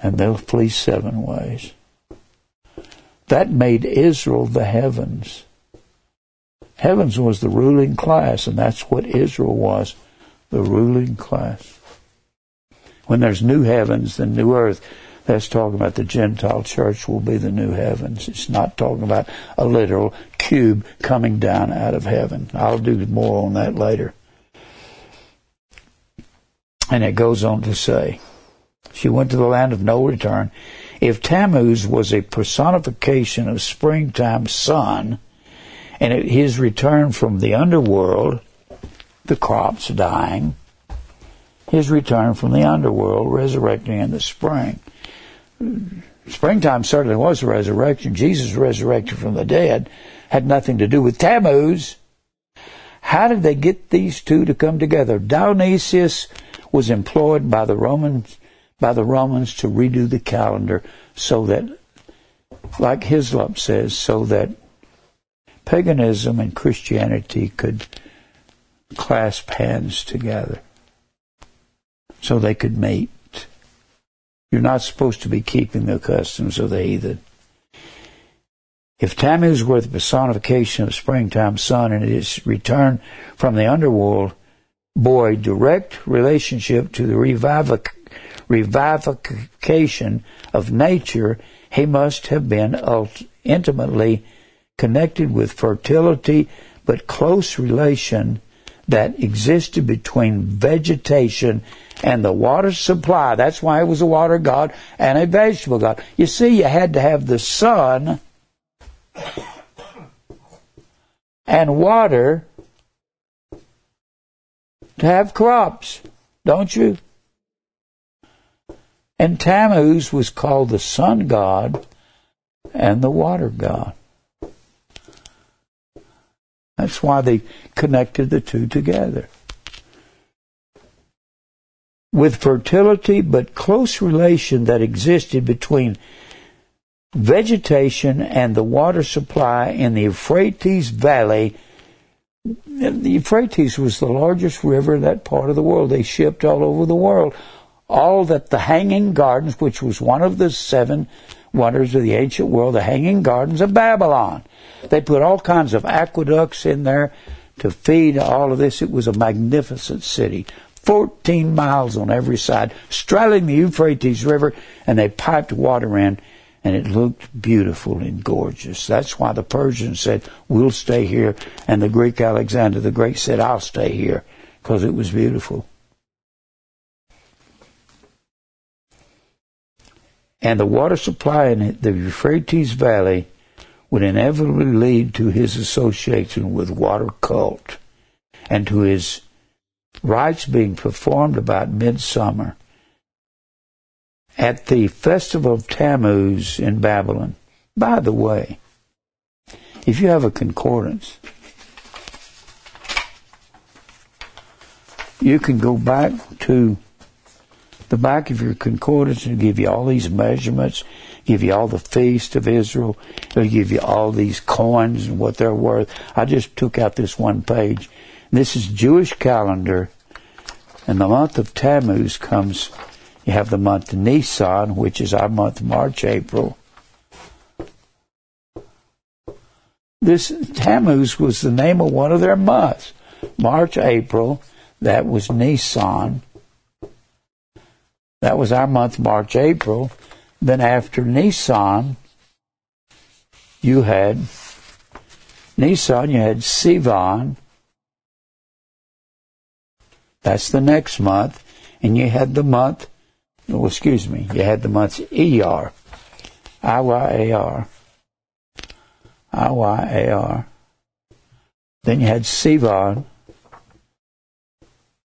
and they'll flee seven ways. That made Israel the heavens. Heavens was the ruling class, and that's what Israel was the ruling class. When there's new heavens and new earth, that's talking about the Gentile church will be the new heavens. It's not talking about a literal cube coming down out of heaven. I'll do more on that later. And it goes on to say, she went to the land of no return. If Tammuz was a personification of springtime sun, and his return from the underworld, the crops dying, his return from the underworld, resurrecting in the spring. Springtime certainly was a resurrection. Jesus resurrected from the dead had nothing to do with Tammuz. How did they get these two to come together? Dionysius was employed by the Romans by the Romans to redo the calendar so that like Hislop says, so that paganism and Christianity could clasp hands together. So they could meet. You're not supposed to be keeping the customs of the heathen. If Tammuz were the personification of springtime sun and its return from the underworld bore a direct relationship to the revivic- revivification of nature, he must have been intimately connected with fertility, but close relation that existed between vegetation and the water supply. That's why it was a water god and a vegetable god. You see, you had to have the sun and water to have crops, don't you? And Tammuz was called the sun god and the water god. That's why they connected the two together. With fertility but close relation that existed between vegetation and the water supply in the Euphrates Valley. The Euphrates was the largest river in that part of the world. They shipped all over the world. All that the Hanging Gardens, which was one of the seven wonders of the ancient world, the Hanging Gardens of Babylon. They put all kinds of aqueducts in there to feed all of this. It was a magnificent city. 14 miles on every side, straddling the Euphrates River, and they piped water in, and it looked beautiful and gorgeous. That's why the Persians said, We'll stay here, and the Greek Alexander the Great said, I'll stay here, because it was beautiful. And the water supply in the Euphrates Valley would inevitably lead to his association with water cult and to his rites being performed about midsummer at the festival of Tammuz in Babylon. By the way, if you have a concordance, you can go back to the back of your concordance and give you all these measurements, give you all the feast of Israel, it'll give you all these coins and what they're worth. I just took out this one page. This is Jewish calendar, and the month of Tammuz comes. You have the month Nisan, which is our month March, April. This Tammuz was the name of one of their months. March, April, that was Nisan. That was our month, March, April. Then after Nisan, you had Nisan, you had Sivan. That's the next month. And you had the month, oh, excuse me, you had the months ER. I-Y-A-R. I-Y-A-R. Then you had Sivan.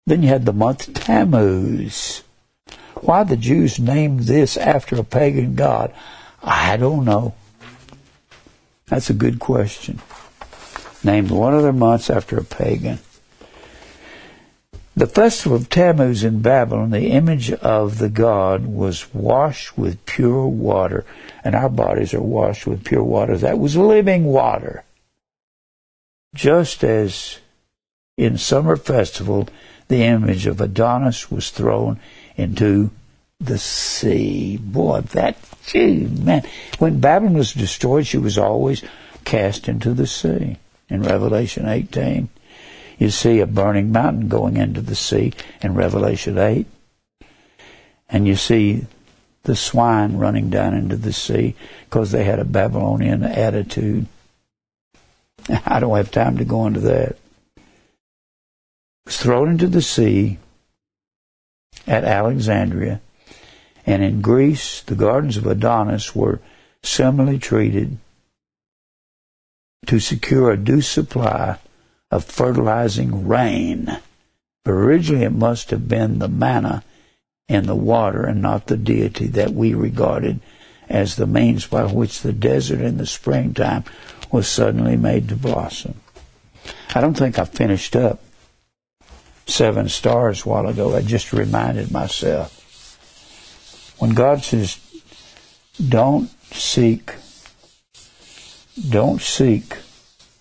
Then you had the month Tammuz. Why the Jews named this after a pagan god, I don't know. That's a good question. Named one of their months after a pagan. The festival of Tammuz in Babylon, the image of the god was washed with pure water, and our bodies are washed with pure water. That was living water. Just as in summer festival, the image of Adonis was thrown into the sea. Boy, that, gee, man. When Babylon was destroyed, she was always cast into the sea in Revelation 18. You see a burning mountain going into the sea in Revelation 8. And you see the swine running down into the sea because they had a Babylonian attitude. I don't have time to go into that. Was thrown into the sea at Alexandria. And in Greece, the gardens of Adonis were similarly treated to secure a due supply of fertilizing rain. But originally it must have been the manna in the water and not the deity that we regarded as the means by which the desert in the springtime was suddenly made to blossom. I don't think I finished up seven stars a while ago. I just reminded myself. When God says, don't seek, don't seek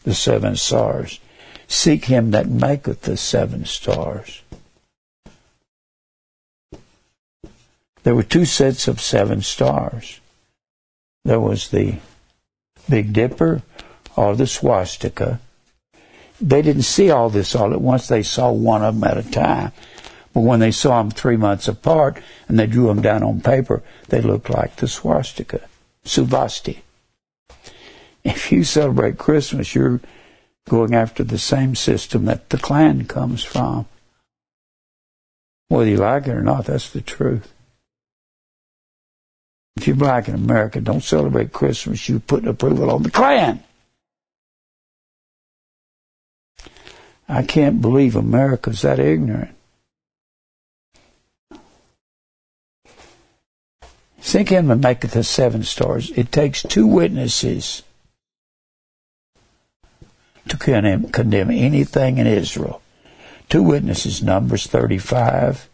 the seven stars, seek him that maketh the seven stars. There were two sets of seven stars. There was the Big Dipper or the swastika. They didn't see all this all at once. They saw one of them at a time. But when they saw them three months apart and they drew them down on paper, they looked like the swastika, suvasti. If you celebrate Christmas, you're going after the same system that the Klan comes from. Whether you like it or not, that's the truth. If you're black in America, don't celebrate Christmas. You put approval on the Klan. I can't believe America's that ignorant. Think him and maketh the seven stars. It takes two witnesses to condemn, condemn anything in Israel. Two witnesses, Numbers 35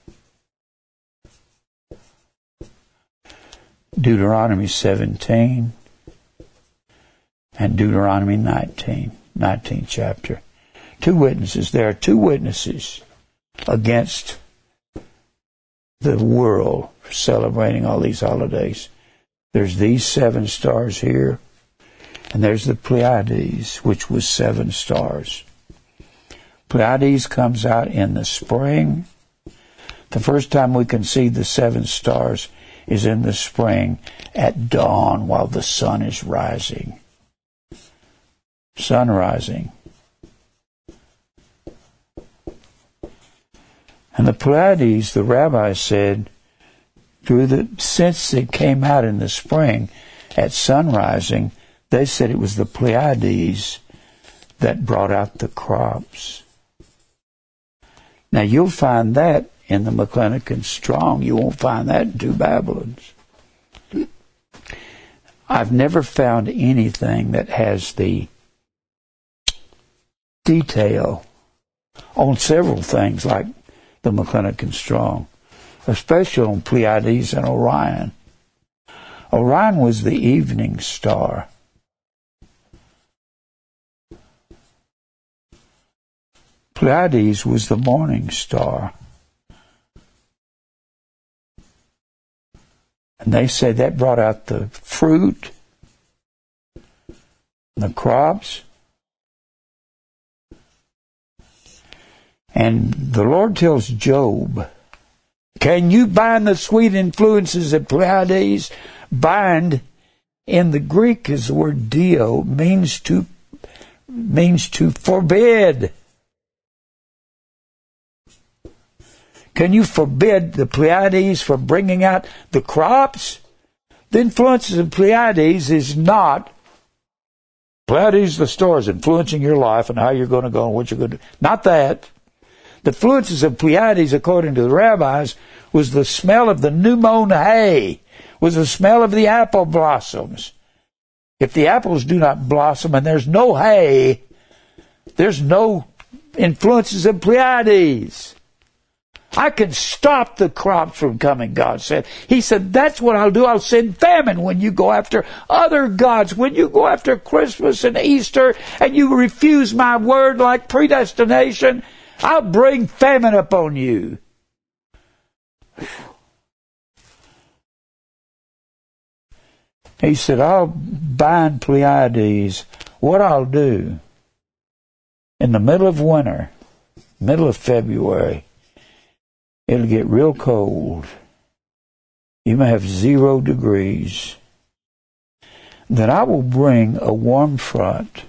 Deuteronomy 17 and Deuteronomy 19, 19th chapter. Two witnesses. There are two witnesses against the world celebrating all these holidays. There's these seven stars here, and there's the Pleiades, which was seven stars. Pleiades comes out in the spring. The first time we can see the seven stars is in the spring at dawn while the sun is rising. Sun rising. And the Pleiades, the rabbi said, through the since it came out in the spring at sun rising, they said it was the Pleiades that brought out the crops. Now you'll find that in the McClintock Strong. You won't find that in Two Babylons. I've never found anything that has the detail on several things like the McClintock Strong, especially on Pleiades and Orion. Orion was the evening star. Pleiades was the morning star. And they say that brought out the fruit, the crops. And the Lord tells Job, Can you bind the sweet influences of Pleiades? Bind in the Greek is the word dio, means to means to forbid. Can you forbid the Pleiades from bringing out the crops? The influences of Pleiades is not Pleiades, the stars influencing your life and how you're going to go and what you're going to do. Not that. The influences of Pleiades, according to the rabbis, was the smell of the new mown hay, was the smell of the apple blossoms. If the apples do not blossom and there's no hay, there's no influences of Pleiades. I can stop the crops from coming, God said. He said, that's what I'll do. I'll send famine when you go after other gods, when you go after Christmas and Easter and you refuse my word like predestination, I'll bring famine upon you. He said, I'll bind Pleiades. What I'll do in the middle of winter, middle of February, it'll get real cold. You may have zero degrees. Then I will bring a warm front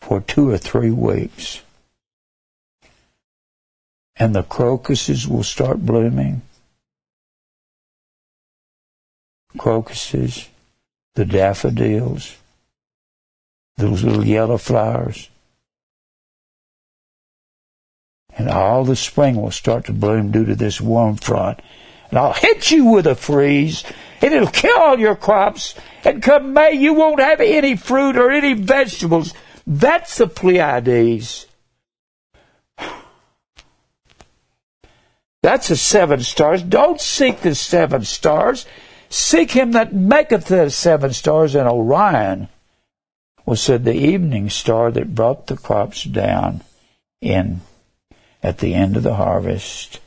for two or three weeks. And the crocuses will start blooming. Crocuses, the daffodils, those little yellow flowers. And all the spring will start to bloom due to this warm front. And I'll hit you with a freeze, and it'll kill all your crops. And come May, you won't have any fruit or any vegetables. That's the Pleiades. That's the seven stars. Don't seek the seven stars. Seek him that maketh the seven stars. And Orion was said the evening star that brought the crops down in at the end of the harvest.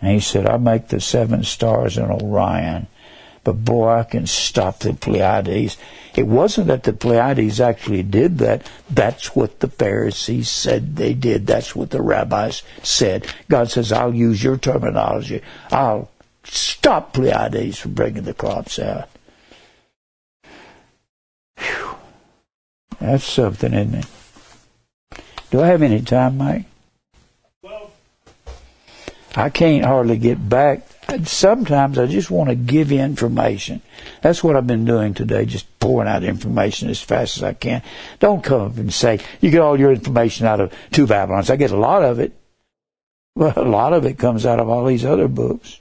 And he said, I make the seven stars in Orion. But boy, I can stop the Pleiades. It wasn't that the Pleiades actually did that. That's what the Pharisees said they did. That's what the rabbis said. God says, I'll use your terminology. I'll stop Pleiades from bringing the crops out. Whew. That's something, isn't it? Do I have any time, Mike? I can't hardly get back. Sometimes I just want to give information. That's what I've been doing today, just pouring out information as fast as I can. Don't come up and say, you get all your information out of two Babylons. I get a lot of it. But a lot of it comes out of all these other books.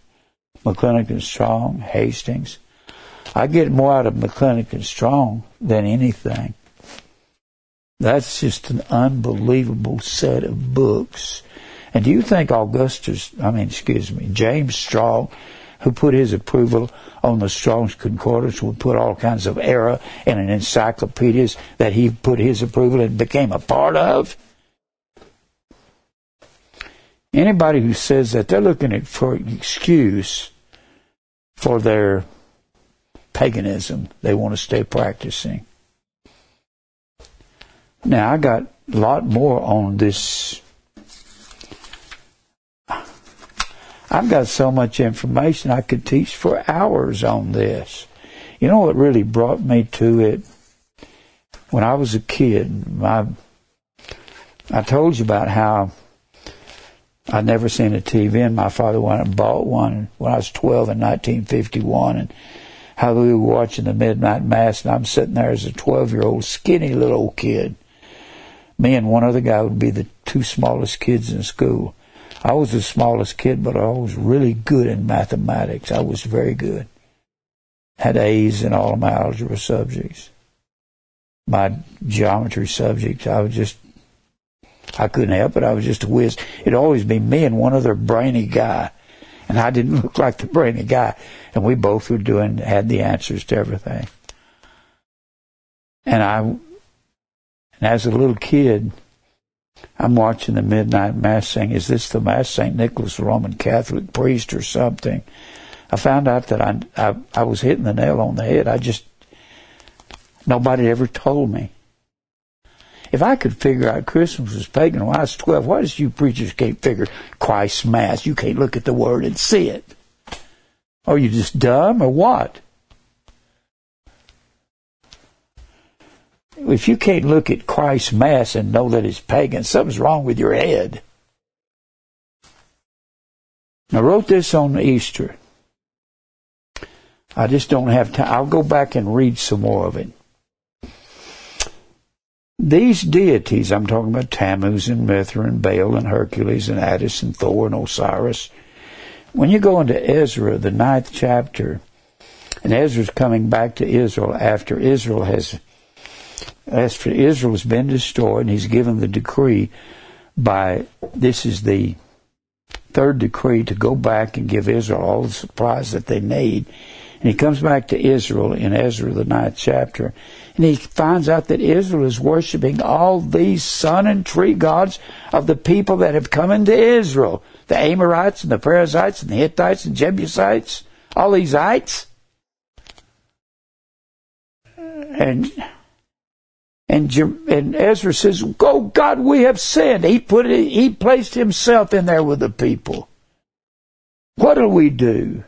McClintock and Strong, Hastings. I get more out of McClintock and Strong than anything. That's just an unbelievable set of books and do you think Augustus, I mean, excuse me, James Strong, who put his approval on the Strong's Concordance, would put all kinds of error in an encyclopedias that he put his approval and became a part of? Anybody who says that, they're looking for an excuse for their paganism they want to stay practicing. Now, I got a lot more on this I've got so much information I could teach for hours on this. You know what really brought me to it? When I was a kid, my, I told you about how I'd never seen a TV and my father went and bought one when I was 12 in 1951 and how we were watching the midnight mass and I'm sitting there as a 12 year old skinny little kid. Me and one other guy would be the two smallest kids in school. I was the smallest kid, but I was really good in mathematics. I was very good. Had A's in all of my algebra subjects. My geometry subjects, I was just, I couldn't help it. I was just a whiz. It'd always be me and one other brainy guy. And I didn't look like the brainy guy. And we both were doing, had the answers to everything. And I, and as a little kid, I'm watching the midnight mass saying, is this the mass St. Nicholas, Roman Catholic priest or something? I found out that I, I, I was hitting the nail on the head. I just, nobody ever told me. If I could figure out Christmas was pagan when I was 12, why does you preachers can't figure Christ's Mass? You can't look at the word and see it. Are you just dumb or what? If you can't look at Christ's Mass and know that it's pagan, something's wrong with your head. I wrote this on Easter. I just don't have time. I'll go back and read some more of it. These deities, I'm talking about Tammuz and Mithra and Baal and Hercules and Attis and Thor and Osiris. When you go into Ezra, the ninth chapter, and Ezra's coming back to Israel after Israel has as for Israel has been destroyed, and he's given the decree by this is the third decree to go back and give Israel all the supplies that they need. And he comes back to Israel in Ezra, the ninth chapter, and he finds out that Israel is worshiping all these sun and tree gods of the people that have come into Israel the Amorites and the Perizzites and the Hittites and Jebusites, all these ites. And And, and Ezra says, "Go, God, we have sinned." He put it, he placed himself in there with the people. What do we do?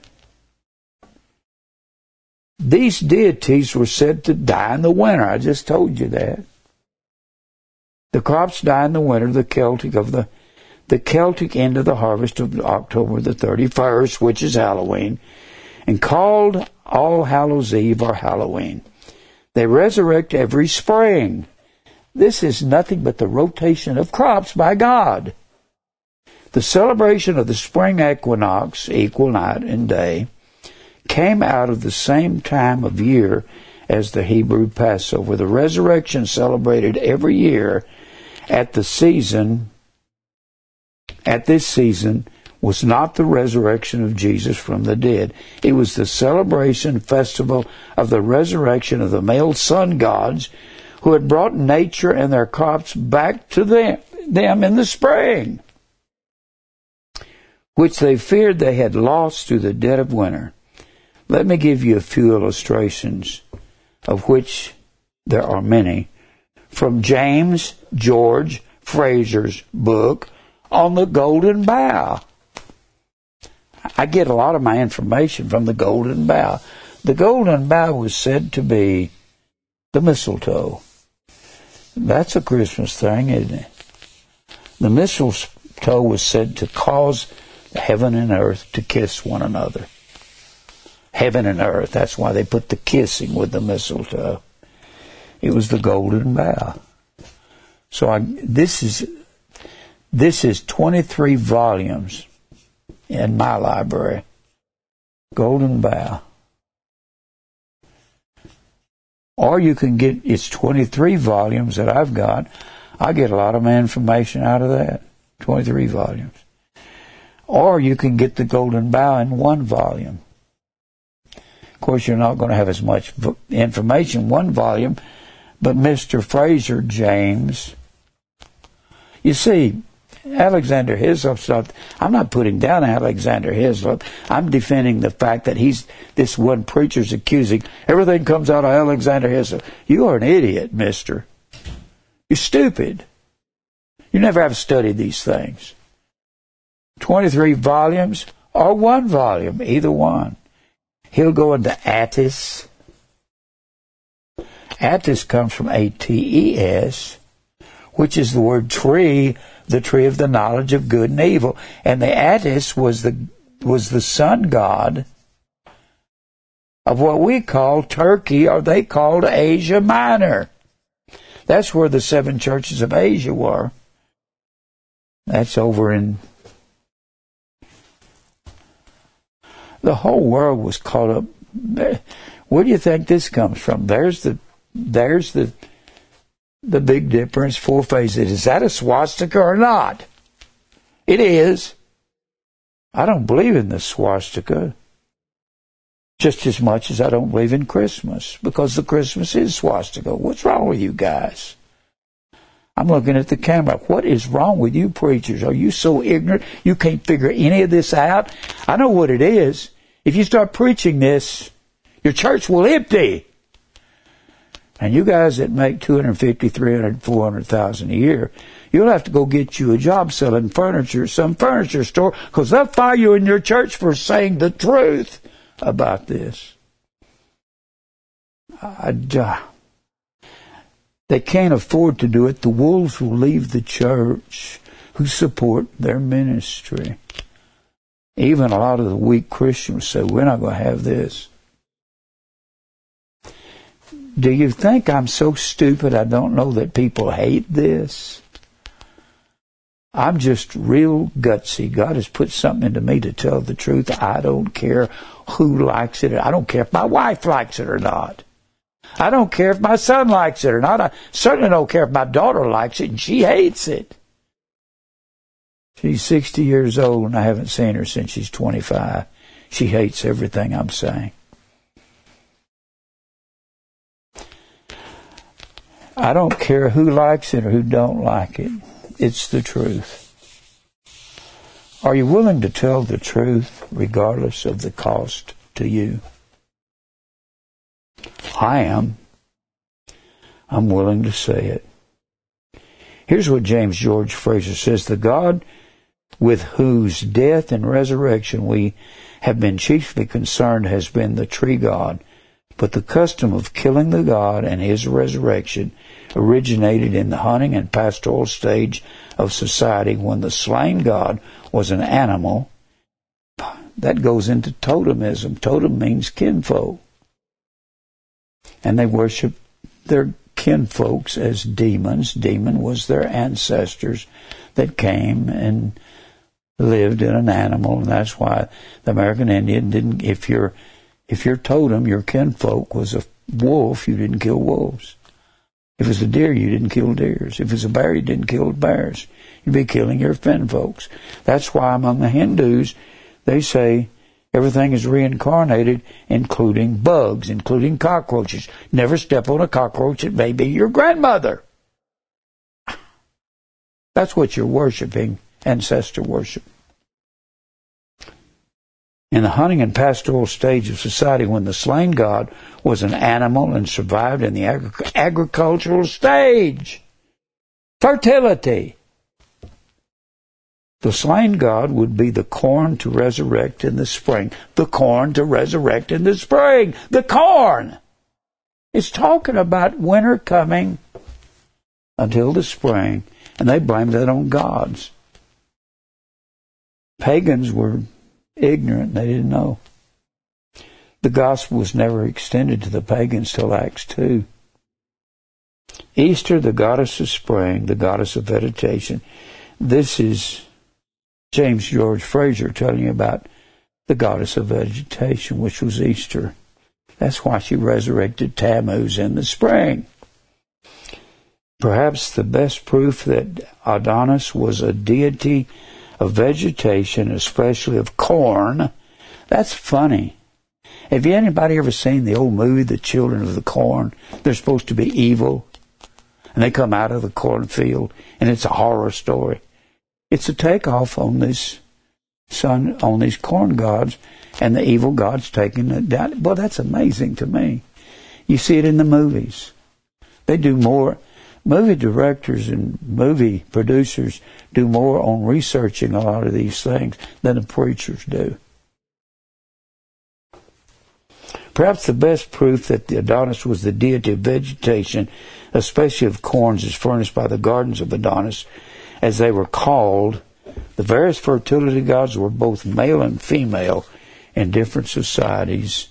These deities were said to die in the winter. I just told you that. The crops die in the winter, the Celtic of the the Celtic end of the harvest of October the 31st, which is Halloween, and called All Hallows Eve or Halloween. They resurrect every spring. This is nothing but the rotation of crops by God. The celebration of the spring equinox, equal night and day, came out of the same time of year as the Hebrew Passover. The resurrection celebrated every year at the season, at this season, was not the resurrection of Jesus from the dead. It was the celebration festival of the resurrection of the male sun gods who had brought nature and their crops back to them, them in the spring, which they feared they had lost through the dead of winter. Let me give you a few illustrations, of which there are many, from James George Frazer's book on the Golden Bough. I get a lot of my information from the Golden Bough. The Golden Bough was said to be the mistletoe. That's a Christmas thing, isn't it? The mistletoe was said to cause heaven and earth to kiss one another. Heaven and earth. That's why they put the kissing with the mistletoe. It was the golden bough. So I, this is this is 23 volumes in my library. Golden Bough. Or you can get, it's 23 volumes that I've got. I get a lot of information out of that. 23 volumes. Or you can get the Golden Bough in one volume. Of course, you're not going to have as much information one volume, but Mr. Frazer James, you see, Alexander Hislop's not, I'm not putting down Alexander Hislop. I'm defending the fact that he's, this one preacher's accusing, everything comes out of Alexander Hislop. You are an idiot, mister. You're stupid. You never have studied these things. 23 volumes or one volume, either one. He'll go into Attis. Attis comes from A-T-E-S, which is the word tree the tree of the knowledge of good and evil. And the Attis was the was the sun god of what we call Turkey, or they called Asia Minor. That's where the seven churches of Asia were. That's over in the whole world was caught up. Where do you think this comes from? There's the there's the the big difference, four faces. Is that a swastika or not? It is. I don't believe in the swastika just as much as I don't believe in Christmas because the Christmas is swastika. What's wrong with you guys? I'm looking at the camera. What is wrong with you preachers? Are you so ignorant you can't figure any of this out? I know what it is. If you start preaching this, your church will empty. And you guys that make 250, 300, 400,000 a year, you'll have to go get you a job selling furniture some furniture store because they'll fire you in your church for saying the truth about this. I, uh, they can't afford to do it. The wolves will leave the church who support their ministry. Even a lot of the weak Christians say, we're not going to have this. Do you think I'm so stupid I don't know that people hate this? I'm just real gutsy. God has put something into me to tell the truth. I don't care who likes it. I don't care if my wife likes it or not. I don't care if my son likes it or not. I certainly don't care if my daughter likes it and she hates it. She's 60 years old and I haven't seen her since she's 25. She hates everything I'm saying. I don't care who likes it or who don't like it. It's the truth. Are you willing to tell the truth regardless of the cost to you? I am. I'm willing to say it. Here's what James George Frazer says The God with whose death and resurrection we have been chiefly concerned has been the tree God. But the custom of killing the God and his resurrection originated in the hunting and pastoral stage of society when the slain God was an animal. That goes into totemism. Totem means kinfolk. And they worship their kinfolks as demons. Demon was their ancestors that came and lived in an animal, and that's why the American Indian didn't. If your if your totem, your kinfolk was a wolf, you didn't kill wolves. If it's a deer, you didn't kill deers. If it's a bear, you didn't kill bears. You'd be killing your kinfolks. That's why among the Hindus, they say everything is reincarnated, including bugs, including cockroaches. Never step on a cockroach, it may be your grandmother. That's what you're worshiping ancestor worship. In the hunting and pastoral stage of society, when the slain god was an animal and survived in the agri- agricultural stage, fertility. The slain god would be the corn to resurrect in the spring. The corn to resurrect in the spring. The corn! It's talking about winter coming until the spring, and they blame that on gods pagans were ignorant, they didn't know. The gospel was never extended to the pagans till Acts 2. Easter, the goddess of spring, the goddess of vegetation. This is James George Frazer telling you about the goddess of vegetation, which was Easter. That's why she resurrected Tammuz in the spring. Perhaps the best proof that Adonis was a deity of vegetation, especially of corn. That's funny. Have you anybody ever seen the old movie, The Children of the Corn? They're supposed to be evil, and they come out of the cornfield, and it's a horror story. It's a takeoff on this sun, on these corn gods, and the evil gods taking it down. Well, that's amazing to me. You see it in the movies. They do more movie directors and movie producers do more on researching a lot of these things than the preachers do. Perhaps the best proof that the Adonis was the deity of vegetation, especially of corns, is furnished by the gardens of Adonis, as they were called. The various fertility gods were both male and female in different societies.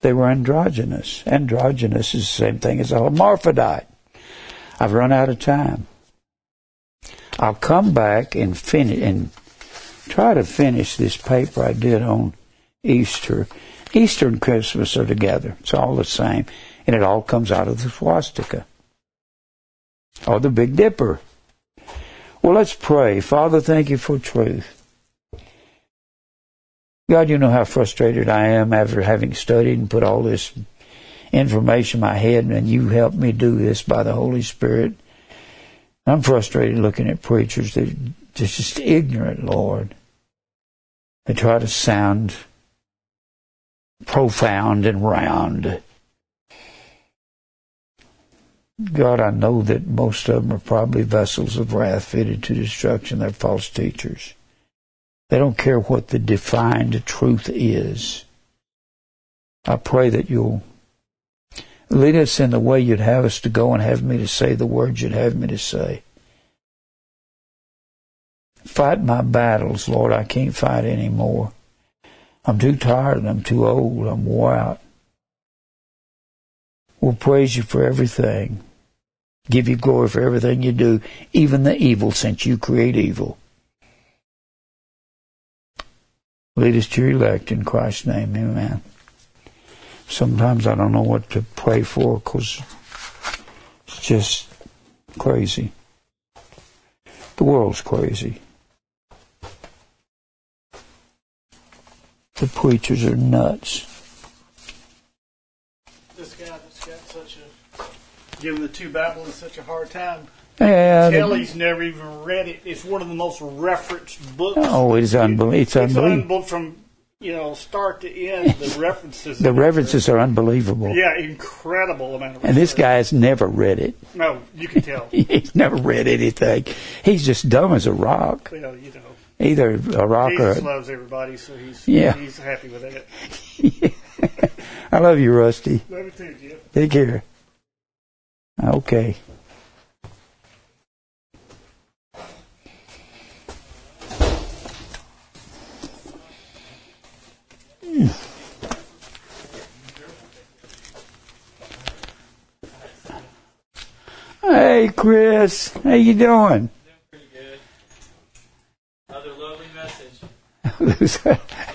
They were androgynous. Androgynous is the same thing as a hermaphrodite. I've run out of time. I'll come back and finish and try to finish this paper I did on Easter. Easter and Christmas are together. It's all the same. And it all comes out of the swastika. Or the Big Dipper. Well, let's pray. Father, thank you for truth. God, you know how frustrated I am after having studied and put all this information in my head, and you helped me do this by the Holy Spirit. I'm frustrated looking at preachers that are just ignorant, Lord. They try to sound profound and round. God, I know that most of them are probably vessels of wrath fitted to destruction. They're false teachers. They don't care what the defined truth is. I pray that you'll Lead us in the way you'd have us to go and have me to say the words you'd have me to say. Fight my battles, Lord. I can't fight anymore. I'm too tired. and I'm too old. I'm wore out. We'll praise you for everything. Give you glory for everything you do, even the evil, since you create evil. Lead us to your elect in Christ's name. Amen sometimes I don't know what to pray for because it's just crazy. The world's crazy. The preachers are nuts. This guy that's got such a giving the two Babylons such a hard time. Yeah, Kelly's never even read it. It's one of the most referenced books. Oh, it's unbelievable. It's It's unbelievable. unbelievable from you know, start to end, the references. The references are unbelievable. Yeah, incredible amount of. And this guy has never read it. No, you can tell. He's never read anything. He's just dumb as a rock. well, you know, Either a rock or. Jesus loves everybody, so he's Yeah. he's happy with that. I love you, Rusty. Love you too, Jim. Take care. Okay. Hey, Chris. How you doing? Pretty good. Another lovely message.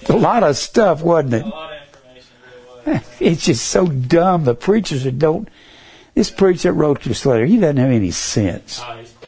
A lot of stuff, wasn't it? A lot of information, really was. It's just so dumb. The preachers that don't. This preacher that wrote this letter, he doesn't have any sense. Oh,